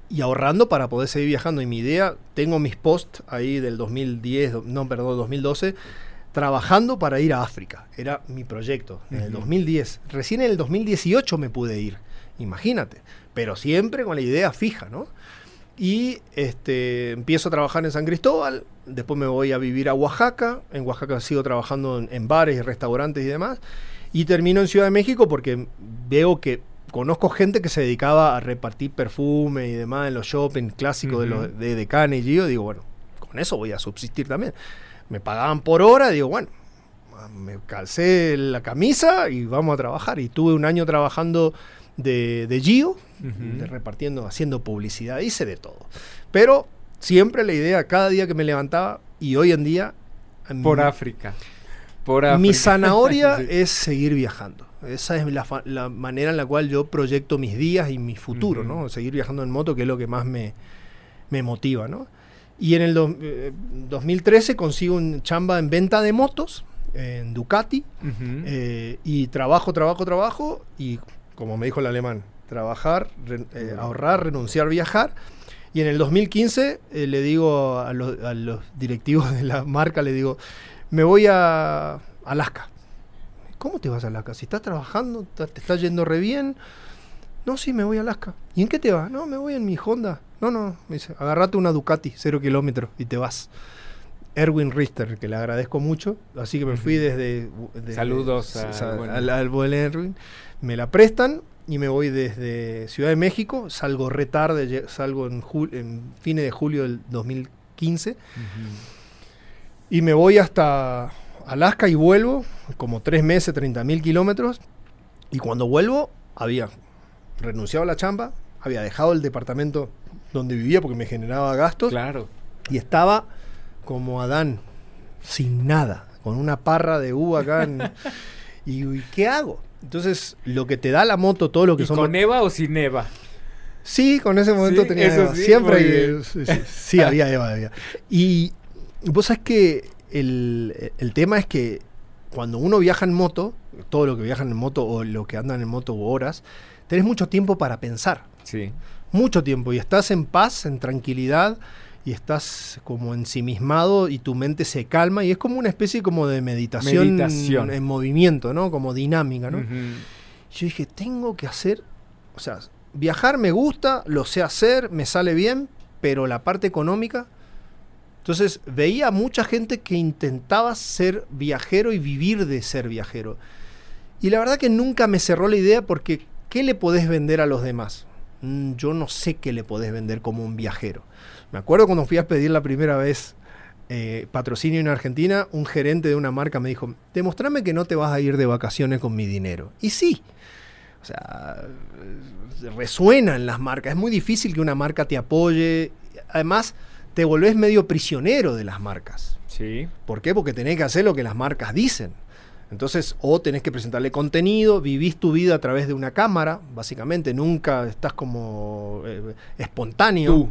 S2: y ahorrando para poder seguir viajando. Y mi idea, tengo mis posts ahí del 2010, do- no, perdón, 2012, trabajando para ir a África. Era mi proyecto, en el
S1: Ujú.
S2: 2010. Recién en el 2018 me pude ir, imagínate. Pero siempre con la idea fija, ¿no? Y este, empiezo a trabajar en San Cristóbal, después me voy a vivir a Oaxaca, en Oaxaca sigo trabajando en, en bares y restaurantes y demás, y termino en Ciudad de México porque veo que conozco gente que se dedicaba a repartir perfume y demás en los shopping clásicos de,
S1: Ujú.
S2: los, de Decane y Gio, digo, bueno, con eso voy a subsistir también. Me pagaban por hora, digo, bueno, me calcé la camisa y vamos a trabajar. Y tuve un año trabajando de, de Gio, de repartiendo, haciendo publicidad, hice de todo. Pero siempre la idea, cada día que me levantaba, y hoy en día,
S1: por
S2: mi-
S1: África. Por África.
S2: mi zanahoria (laughs)
S1: Sí.
S2: es seguir viajando. Esa es la, la manera en la cual yo proyecto mis días y mi futuro. ¿no? Seguir viajando en moto, que es lo que más me, me motiva, ¿no? Y en el do- eh, 2013 consigo un chamba en venta de motos en Ducati eh, y trabajo, trabajo, trabajo y como me dijo el alemán, trabajar, re- eh, ahorrar, renunciar, viajar. Y en el 2015 eh, le digo a los, a los directivos de la marca, le digo, me voy a Alaska. ¿Cómo te vas a Alaska? Si estás trabajando, te está yendo re bien. No, sí, me voy a Alaska. ¿Y en qué te vas? No, me voy en mi Honda. No, no, me dice, agarrate una Ducati, cero kilómetros, y te vas. Erwin Richter, que le agradezco mucho. Así que me fui desde... desde-
S1: Saludos
S2: a-
S1: al
S2: al, Erwin. Me la prestan y me voy desde Ciudad de México. Salgo re tarde, salgo en, jul- en fines de julio del 2015.
S1: Ujú.
S2: Y me voy hasta Alaska y vuelvo, como tres meses, 30 mil kilómetros. Y cuando vuelvo, había renunciado a la chamba, había dejado el departamento donde vivía porque me generaba gastos.
S1: Claro.
S2: Y estaba como Adán, sin nada, con una parra de uva acá. en- (laughs) y, y ¿qué hago? Entonces, lo que te da la moto, todo lo que
S1: ¿Y
S2: son...
S1: con Eva o sin Eva?
S2: Sí, con ese momento
S1: Sí,
S2: tenía Eva.
S1: sí,
S2: Siempre hay-
S1: bien.
S2: sí, sí, sí, había Eva, había. Y vos sabés que el, el tema es que cuando uno viaja en moto, todo lo que viajan en moto o lo que andan en moto o horas, tenés mucho tiempo para pensar.
S1: Sí.
S2: Mucho tiempo. Y estás en paz, en tranquilidad, y estás como ensimismado y tu mente se calma. Y es como una especie como de meditación,
S1: Meditación.
S2: en movimiento, ¿no? Como dinámica, ¿no? Yo dije, tengo que hacer, o sea, viajar me gusta, lo sé hacer, me sale bien, pero la parte económica. Entonces veía a mucha gente que intentaba ser viajero y vivir de ser viajero. Y la verdad que nunca me cerró la idea porque ¿qué le podés vender a los demás? mm, yo no sé qué le podés vender como un viajero. Me acuerdo cuando fui a pedir la primera vez eh, patrocinio en Argentina, un gerente de una marca me dijo, demostrame que no te vas a ir de vacaciones con mi dinero. Y sí, o sea, resuenan las marcas. Es muy difícil que una marca te apoye. Además, te volvés medio prisionero de las marcas.
S1: Sí.
S2: ¿Por qué? Porque tenés que hacer lo que las marcas dicen. Entonces, o tenés que presentarle contenido, vivís tu vida a través de una cámara, básicamente, nunca estás como eh, espontáneo.
S1: Tú.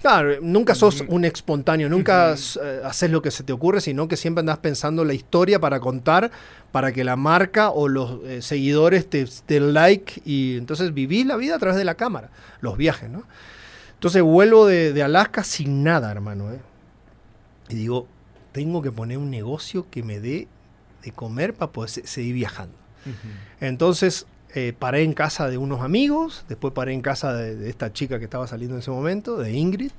S2: Claro, nunca sos un espontáneo, nunca eh, haces lo que se te ocurre, sino que siempre andás pensando la historia para contar, para que la marca o los eh, seguidores te den like y entonces vivís la vida a través de la cámara, los viajes, ¿no? Entonces vuelvo de, de Alaska sin nada, hermano, ¿eh? Y digo, tengo que poner un negocio que me dé de comer para poder se- seguir viajando. Entonces eh, paré en casa de unos amigos, después paré en casa de, de esta chica que estaba saliendo en ese momento, de Ingrid,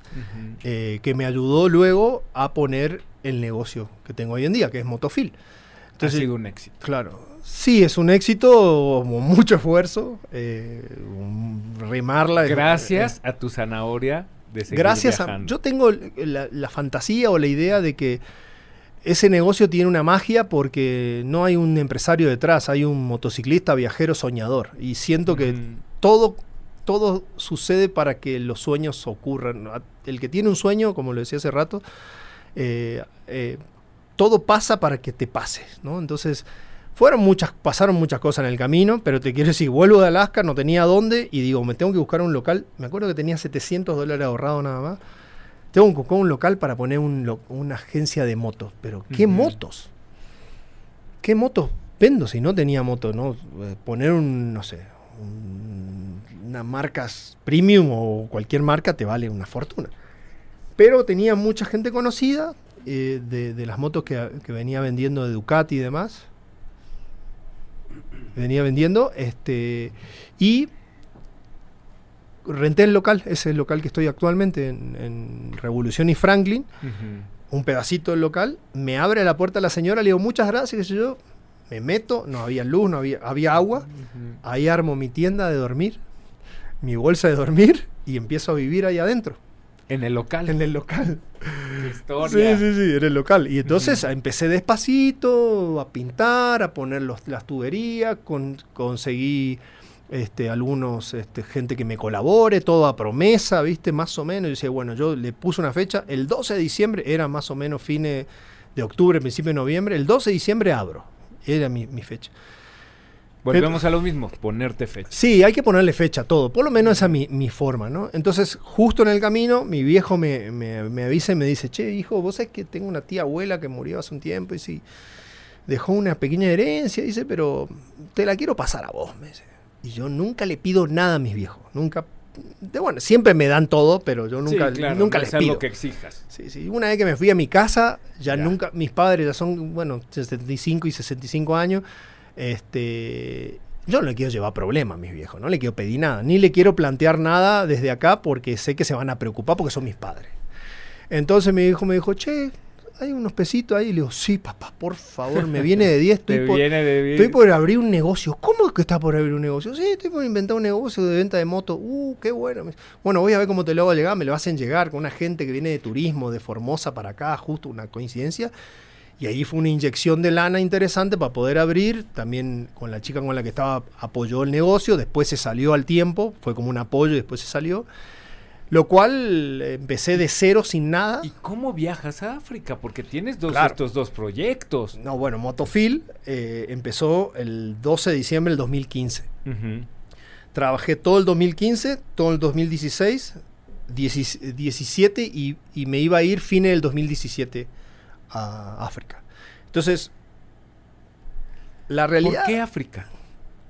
S2: eh, que me ayudó luego a poner el negocio que tengo hoy en día, que es Motofil.
S1: ha sido un éxito.
S2: Claro, sí, es un éxito, mucho esfuerzo, eh, remarla.
S1: Gracias a tu zanahoria de seguir
S2: Gracias a... Yo tengo la, la fantasía o la idea de que ese negocio tiene una magia porque no hay un empresario detrás, hay un motociclista viajero soñador. Y siento que
S1: Ujú.
S2: todo, todo sucede para que los sueños ocurran. El que tiene un sueño, como lo decía hace rato, eh, eh, todo pasa para que te pase, ¿no? Entonces, fueron muchas, pasaron muchas cosas en el camino, pero te quiero decir, vuelvo de Alaska, no tenía dónde, y digo, me tengo que buscar un local. Me acuerdo que tenía 700 dólares ahorrado nada más. Tengo buscar un local para poner un una agencia de motos. Pero, ¿qué motos? ¿Qué motos vendo si no tenía moto? ¿no? Eh, Poner un, no sé, un- una marca premium o cualquier marca te vale una fortuna. Pero tenía mucha gente conocida eh, de, de las motos que, que venía vendiendo de Ducati y demás. Venía vendiendo. Este, y renté el local, ese es el local que estoy actualmente en, en Revolución y Franklin un pedacito del local, me abre la puerta la señora, le digo muchas gracias, sé yo, me meto, no había luz, no había, había agua, ahí armo mi tienda de dormir, mi bolsa de dormir y empiezo a vivir ahí adentro,
S1: En el local.
S2: en el local.
S1: Historia.
S2: Sí, sí, sí, en el local. Y entonces empecé despacito a pintar, a poner los- las tuberías, con- conseguí este, algunos, este, gente que me colabore, todo a promesa, ¿viste? Más o menos. Y decía, bueno, yo le puse una fecha, el 12 de diciembre, era más o menos fines de octubre, principio de noviembre, el 12 de diciembre abro, era mi, mi fecha.
S1: Volvemos a lo mismo, ponerte fecha.
S2: Sí, hay que ponerle fecha a todo. Por lo menos esa es mi, mi forma, ¿no? Entonces, justo en el camino, mi viejo me, me- me avisa y me dice, che, hijo, vos sabés que tengo una tía abuela que murió hace un tiempo y sí, dejó una pequeña herencia, dice, pero te la quiero pasar a vos, me dice. Y yo nunca le pido nada a mis viejos, nunca... de- bueno, siempre me dan todo, pero yo nunca,
S1: sí, claro,
S2: nunca
S1: no
S2: les pido.
S1: que exijas.
S2: Sí, sí. Una vez que me fui a mi casa, ya,
S1: Ya.
S2: nunca, mis padres ya son, bueno, 65 y 65 años, este, yo no le quiero llevar problemas a mis viejos, no le quiero pedir nada, ni le quiero plantear nada desde acá porque sé que se van a preocupar porque son mis padres. Entonces mi hijo me dijo, che, hay unos pesitos ahí, y le digo, sí, papá, por favor, me viene de 10, (laughs)
S1: Te
S2: estoy por,
S1: viene de bien.
S2: Estoy por abrir un negocio. ¿Cómo es que estás por abrir un negocio? Sí, estoy por inventar un negocio de venta de moto. Uh, qué bueno. Bueno, voy a ver cómo te lo hago llegar. Me lo hacen llegar con una gente que viene de turismo, de Formosa para acá, justo una coincidencia. Y ahí fue una inyección de lana interesante para poder abrir. También con la chica con la que estaba apoyó el negocio. Después se salió al tiempo. Fue como un apoyo y después se salió. Lo cual eh, empecé de cero sin nada.
S1: ¿Y cómo viajas a África? Porque tienes dos,
S2: Claro.
S1: estos dos proyectos.
S2: No, bueno, Motofil eh, empezó el 12 de diciembre del 2015.
S1: Ujú.
S2: Trabajé todo el 2015, todo el 2016, 10 17 y, y me iba a ir fines del 2017 a África. Entonces, la realidad...
S1: ¿Por qué África?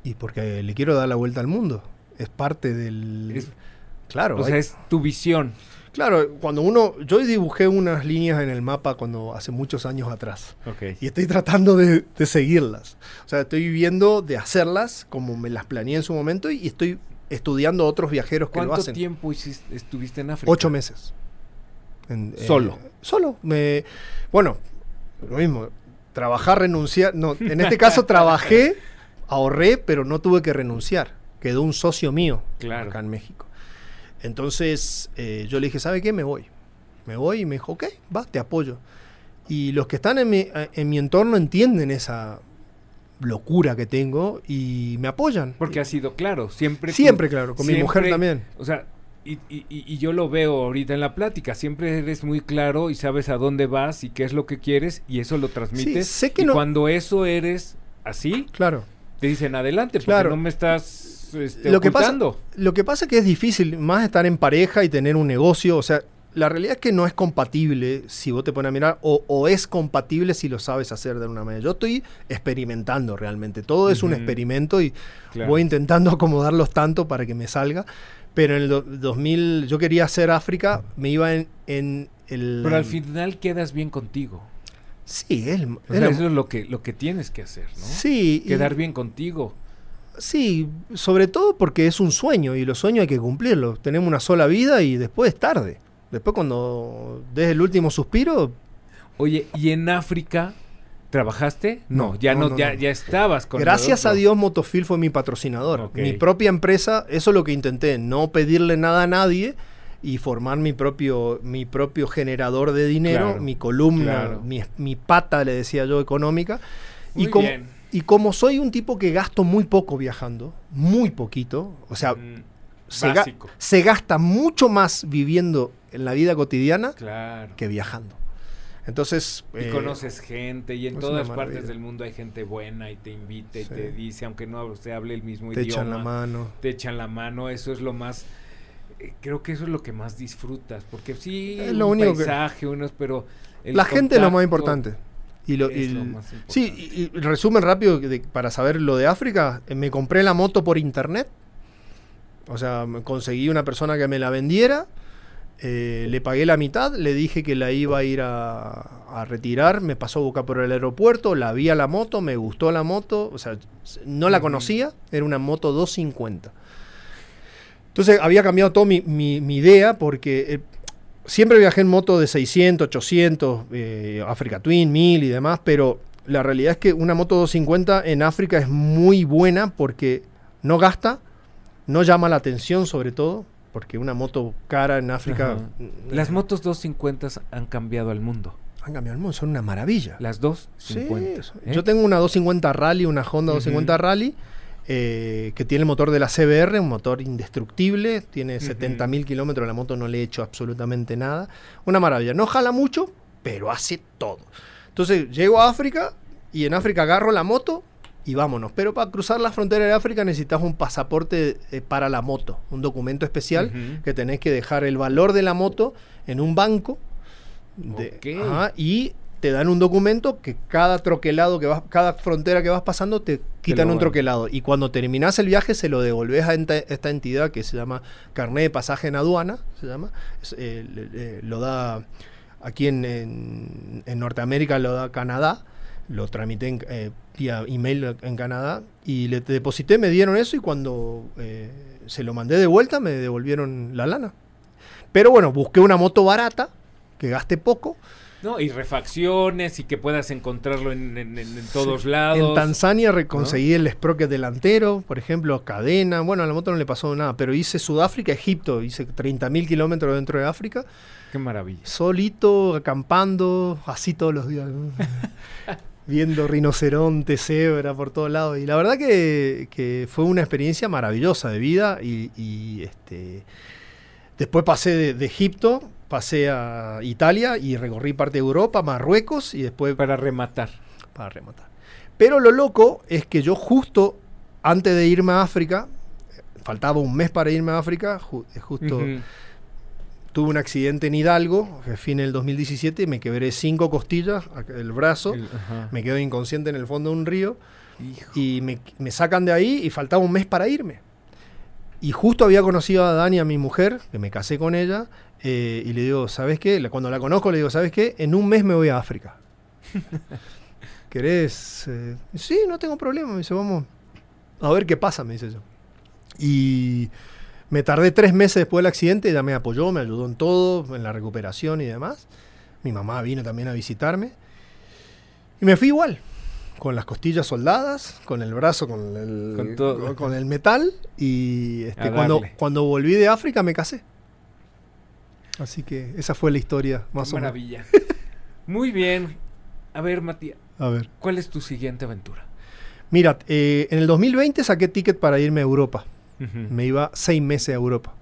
S2: Y porque le quiero dar la vuelta al mundo. Es parte del...
S1: Es-
S2: claro,
S1: O
S2: hay-
S1: sea, es tu visión.
S2: claro, cuando uno... Yo dibujé unas líneas en el mapa cuando hace muchos años atrás.
S1: Ok.
S2: Y estoy tratando de, de seguirlas. O sea, estoy viendo de hacerlas como me las planeé en su momento y estoy estudiando a otros viajeros que lo
S1: ¿Cuánto
S2: hacen.
S1: tiempo hiciste- estuviste en África?
S2: Ocho meses. En- eh,
S1: Solo.
S2: solo. Me, bueno, lo mismo. Trabajar, renunciar. No, en este caso (laughs) trabajé, ahorré, pero no tuve que renunciar. Quedó un socio mío
S1: Claro.
S2: acá en México. Entonces eh, yo le dije, ¿sabe qué? Me voy. Me voy y me dijo, ok, va, te apoyo. Y los que están en mi, eh, en mi entorno entienden esa locura que tengo y me apoyan.
S1: Porque ha sido claro, siempre.
S2: Siempre claro, con mi mujer también.
S1: O sea, y, y- y- yo lo veo ahorita en la plática, siempre eres muy claro y sabes a dónde vas y qué es lo que quieres y eso lo transmites.
S2: sé que
S1: y
S2: no-
S1: cuando eso eres así,
S2: Claro.
S1: te dicen adelante, porque
S2: Claro.
S1: no me estás este,
S2: Lo que, pasa, lo que pasa es que es difícil más estar en pareja y tener un negocio. O sea, la realidad es que no es compatible si vos te pones a mirar, o, o es compatible si lo sabes hacer de alguna manera. Yo estoy experimentando realmente. Todo es un experimento y
S1: Claro.
S2: voy intentando acomodarlos tanto para que me salga. Pero en el do- 2000, yo quería hacer África, me iba en, en el...
S1: Pero al final quedas bien contigo.
S2: Sí,
S1: O sea,
S2: lo-
S1: eso es lo que, lo que tienes que hacer, ¿no?
S2: Sí. y-
S1: Quedar bien contigo.
S2: Sí, sobre todo porque es un sueño y los sueños hay que cumplirlos. Tenemos una sola vida y después es tarde. Después cuando des el último suspiro,
S1: Oye, ¿y en África trabajaste? No,
S2: No,
S1: ya no, ya,
S2: no.
S1: ya estabas con
S2: gracias a. Dios Motofil fue mi patrocinador. Mi propia empresa, eso es lo que intenté, no pedirle nada a nadie y formar mi propio, mi propio generador de dinero,
S1: Claro,
S2: mi columna,
S1: claro.
S2: mi, mi pata, le decía yo, económica.
S1: Muy
S2: y
S1: bien.
S2: Y como soy un tipo que gasto muy poco viajando, muy poquito, o sea,
S1: Mm,
S2: se, ga-
S1: básico.
S2: se gasta mucho más viviendo en la vida cotidiana
S1: Claro.
S2: que viajando. Entonces,
S1: Y
S2: eh,
S1: conoces gente y en todas partes
S2: maravilla.
S1: del mundo hay gente buena y te invita y
S2: Sí.
S1: te dice, aunque no se hable el mismo
S2: te
S1: idioma,
S2: echan la mano.
S1: te echan la mano, eso es lo más eh, creo que eso es lo que más disfrutas, porque sí,
S2: Es lo
S1: un
S2: único que-
S1: paisaje, unos, pero
S2: La gente es lo más importante. Y lo,
S1: es
S2: y-
S1: lo más importante.
S2: sí, y, y resumen rápido de- para saber lo de África. eh, Me compré la moto por internet. O sea, conseguí una persona que me la vendiera. eh, le pagué la mitad, le dije que la iba a ir a, a retirar, me pasó a buscar por el aeropuerto, la vi a la moto, me gustó la moto, o sea, no la conocía, era una moto 250. Entonces había cambiado toda mi, mi- mi idea porque eh, siempre viajé en moto de 600, 800, eh, Africa Twin, 1000 y demás, pero la realidad es que una moto 250 en África es muy buena porque no gasta, no llama la atención sobre todo, porque una moto cara en África...
S1: Ajá.
S2: mm,
S1: Las motos 250 han cambiado al mundo.
S2: han cambiado el mundo, son una maravilla.
S1: Las
S2: Sí,
S1: 250. ¿eh?
S2: Yo tengo una 250 Rally, una Honda
S1: Ujú.
S2: 250 Rally, eh, que tiene el motor de la CBR, un motor indestructible, tiene
S1: Ujú.
S2: 70.000 kilómetros, la moto no le he hecho absolutamente nada. Una maravilla, no jala mucho, pero hace todo. Entonces llego a África y en África agarro la moto y vámonos. Pero para cruzar la frontera de África necesitas un pasaporte eh, para la moto, un documento especial que tenés que dejar el valor de la moto en un banco de-
S1: Ok.
S2: ajá, y te dan un documento que cada troquelado que vas, cada frontera que vas pasando te quitan un troquelado. Y cuando terminás el viaje se lo devolvés a enta- esta entidad que se llama carnet de pasaje en aduana, se llama, Es, eh, le- le- lo da aquí en, en- en Norteamérica lo da Canadá, lo tramité en, eh, vía email en Canadá. Y le deposité, me dieron eso y cuando eh, se lo mandé de vuelta me devolvieron la lana. Pero bueno, busqué una moto barata, que gaste poco.
S1: No, y refacciones y que puedas encontrarlo en, en- en- en todos
S2: Sí.
S1: lados.
S2: En Tanzania re- conseguí el sprocket delantero, por ejemplo, cadena. Bueno, a la moto no le pasó nada, pero hice Sudáfrica, Egipto, hice 30.000 kilómetros dentro de África,
S1: Qué maravilla.
S2: solito, acampando, así todos los días. ¿no? (laughs) Viendo rinoceronte, cebra por todos lados. Y la verdad que, que fue una experiencia maravillosa de vida. Y, y, este, después pasé de, de Egipto, pasé a Italia y recorrí parte de Europa, Marruecos y después
S1: Para rematar.
S2: para rematar. Pero lo loco es que yo justo antes de irme a África, faltaba un mes para irme a África, ju- justo tuve un accidente en Hidalgo, fin del 2017, me quebré cinco costillas, el brazo,
S1: El-
S2: me quedo inconsciente en el fondo de un río
S1: Hijo.
S2: y me, me sacan de ahí y faltaba un mes para irme. Y justo había conocido a Dani, a mi mujer, que me casé con ella, eh, y le digo, ¿sabes qué? Cuando la conozco le digo, ¿sabes qué? En un mes me voy a África. (laughs) ¿Querés? eh? Sí, no tengo problema. Me dice, vamos a ver qué pasa, me dice yo. Y me tardé tres meses después del accidente, ella me apoyó, me ayudó en todo, en la recuperación y demás. Mi mamá vino también a visitarme. Y me fui igual, con las costillas soldadas, con el brazo, con el,
S1: Con todo.
S2: con el metal. Y este, cuando, cuando volví de África me casé. Así que esa fue la historia, más
S1: Qué
S2: o menos.
S1: maravilla. Muy bien. A ver, Matías,
S2: A ver.
S1: ¿cuál es tu siguiente aventura?
S2: Mira, eh, en el 2020 saqué ticket para irme a Europa. Me iba seis meses a Europa.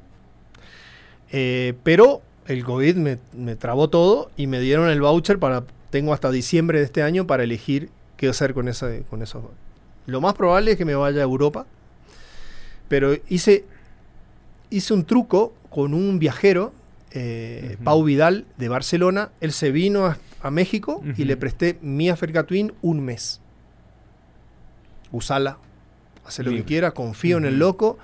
S2: Eh, pero el COVID me, me trabó todo y me dieron el voucher para. Tengo hasta diciembre de este año para elegir qué hacer con, esa, con eso. Lo más probable es que me vaya a Europa. Pero hice, hice un truco con un viajero, eh. Pau Vidal, de Barcelona. Él se vino a, a México y le presté mi Africa Twin un mes. Usala, hace lo
S1: Libre.
S2: que quiera, confío en el loco.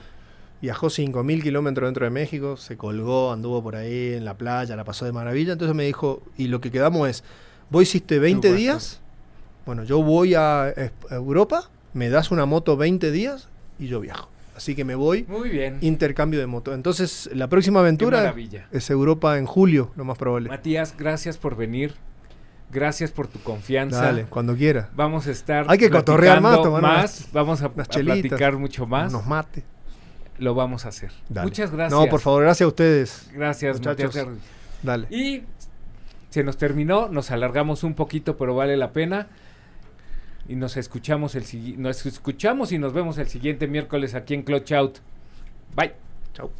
S2: Viajó 5.000 kilómetros dentro de México, se colgó, anduvo por ahí en la playa, la pasó de maravilla. Entonces me dijo, y lo que quedamos es, vos hiciste 20
S1: gasto.
S2: días, bueno, yo voy a, a Europa, me das una moto 20 días y yo viajo. Así que me voy,
S1: Muy bien.
S2: intercambio de moto. Entonces la próxima aventura es Europa en julio, lo más probable.
S1: Matías, gracias por venir. Gracias por tu confianza.
S2: Dale, cuando quiera.
S1: Vamos a estar.
S2: Hay que cotorrear más, tomar
S1: Vamos a, platicar mucho más.
S2: Nos mate.
S1: Lo vamos a hacer.
S2: Dale.
S1: Muchas gracias.
S2: No, por favor, gracias a ustedes.
S1: Gracias,
S2: muchachos.
S1: Matías.
S2: Dale.
S1: Y se nos terminó, nos alargamos un poquito, pero vale la pena. Y nos escuchamos el nos escuchamos y nos vemos el siguiente miércoles aquí en Clutch Out. Bye.
S2: Chau.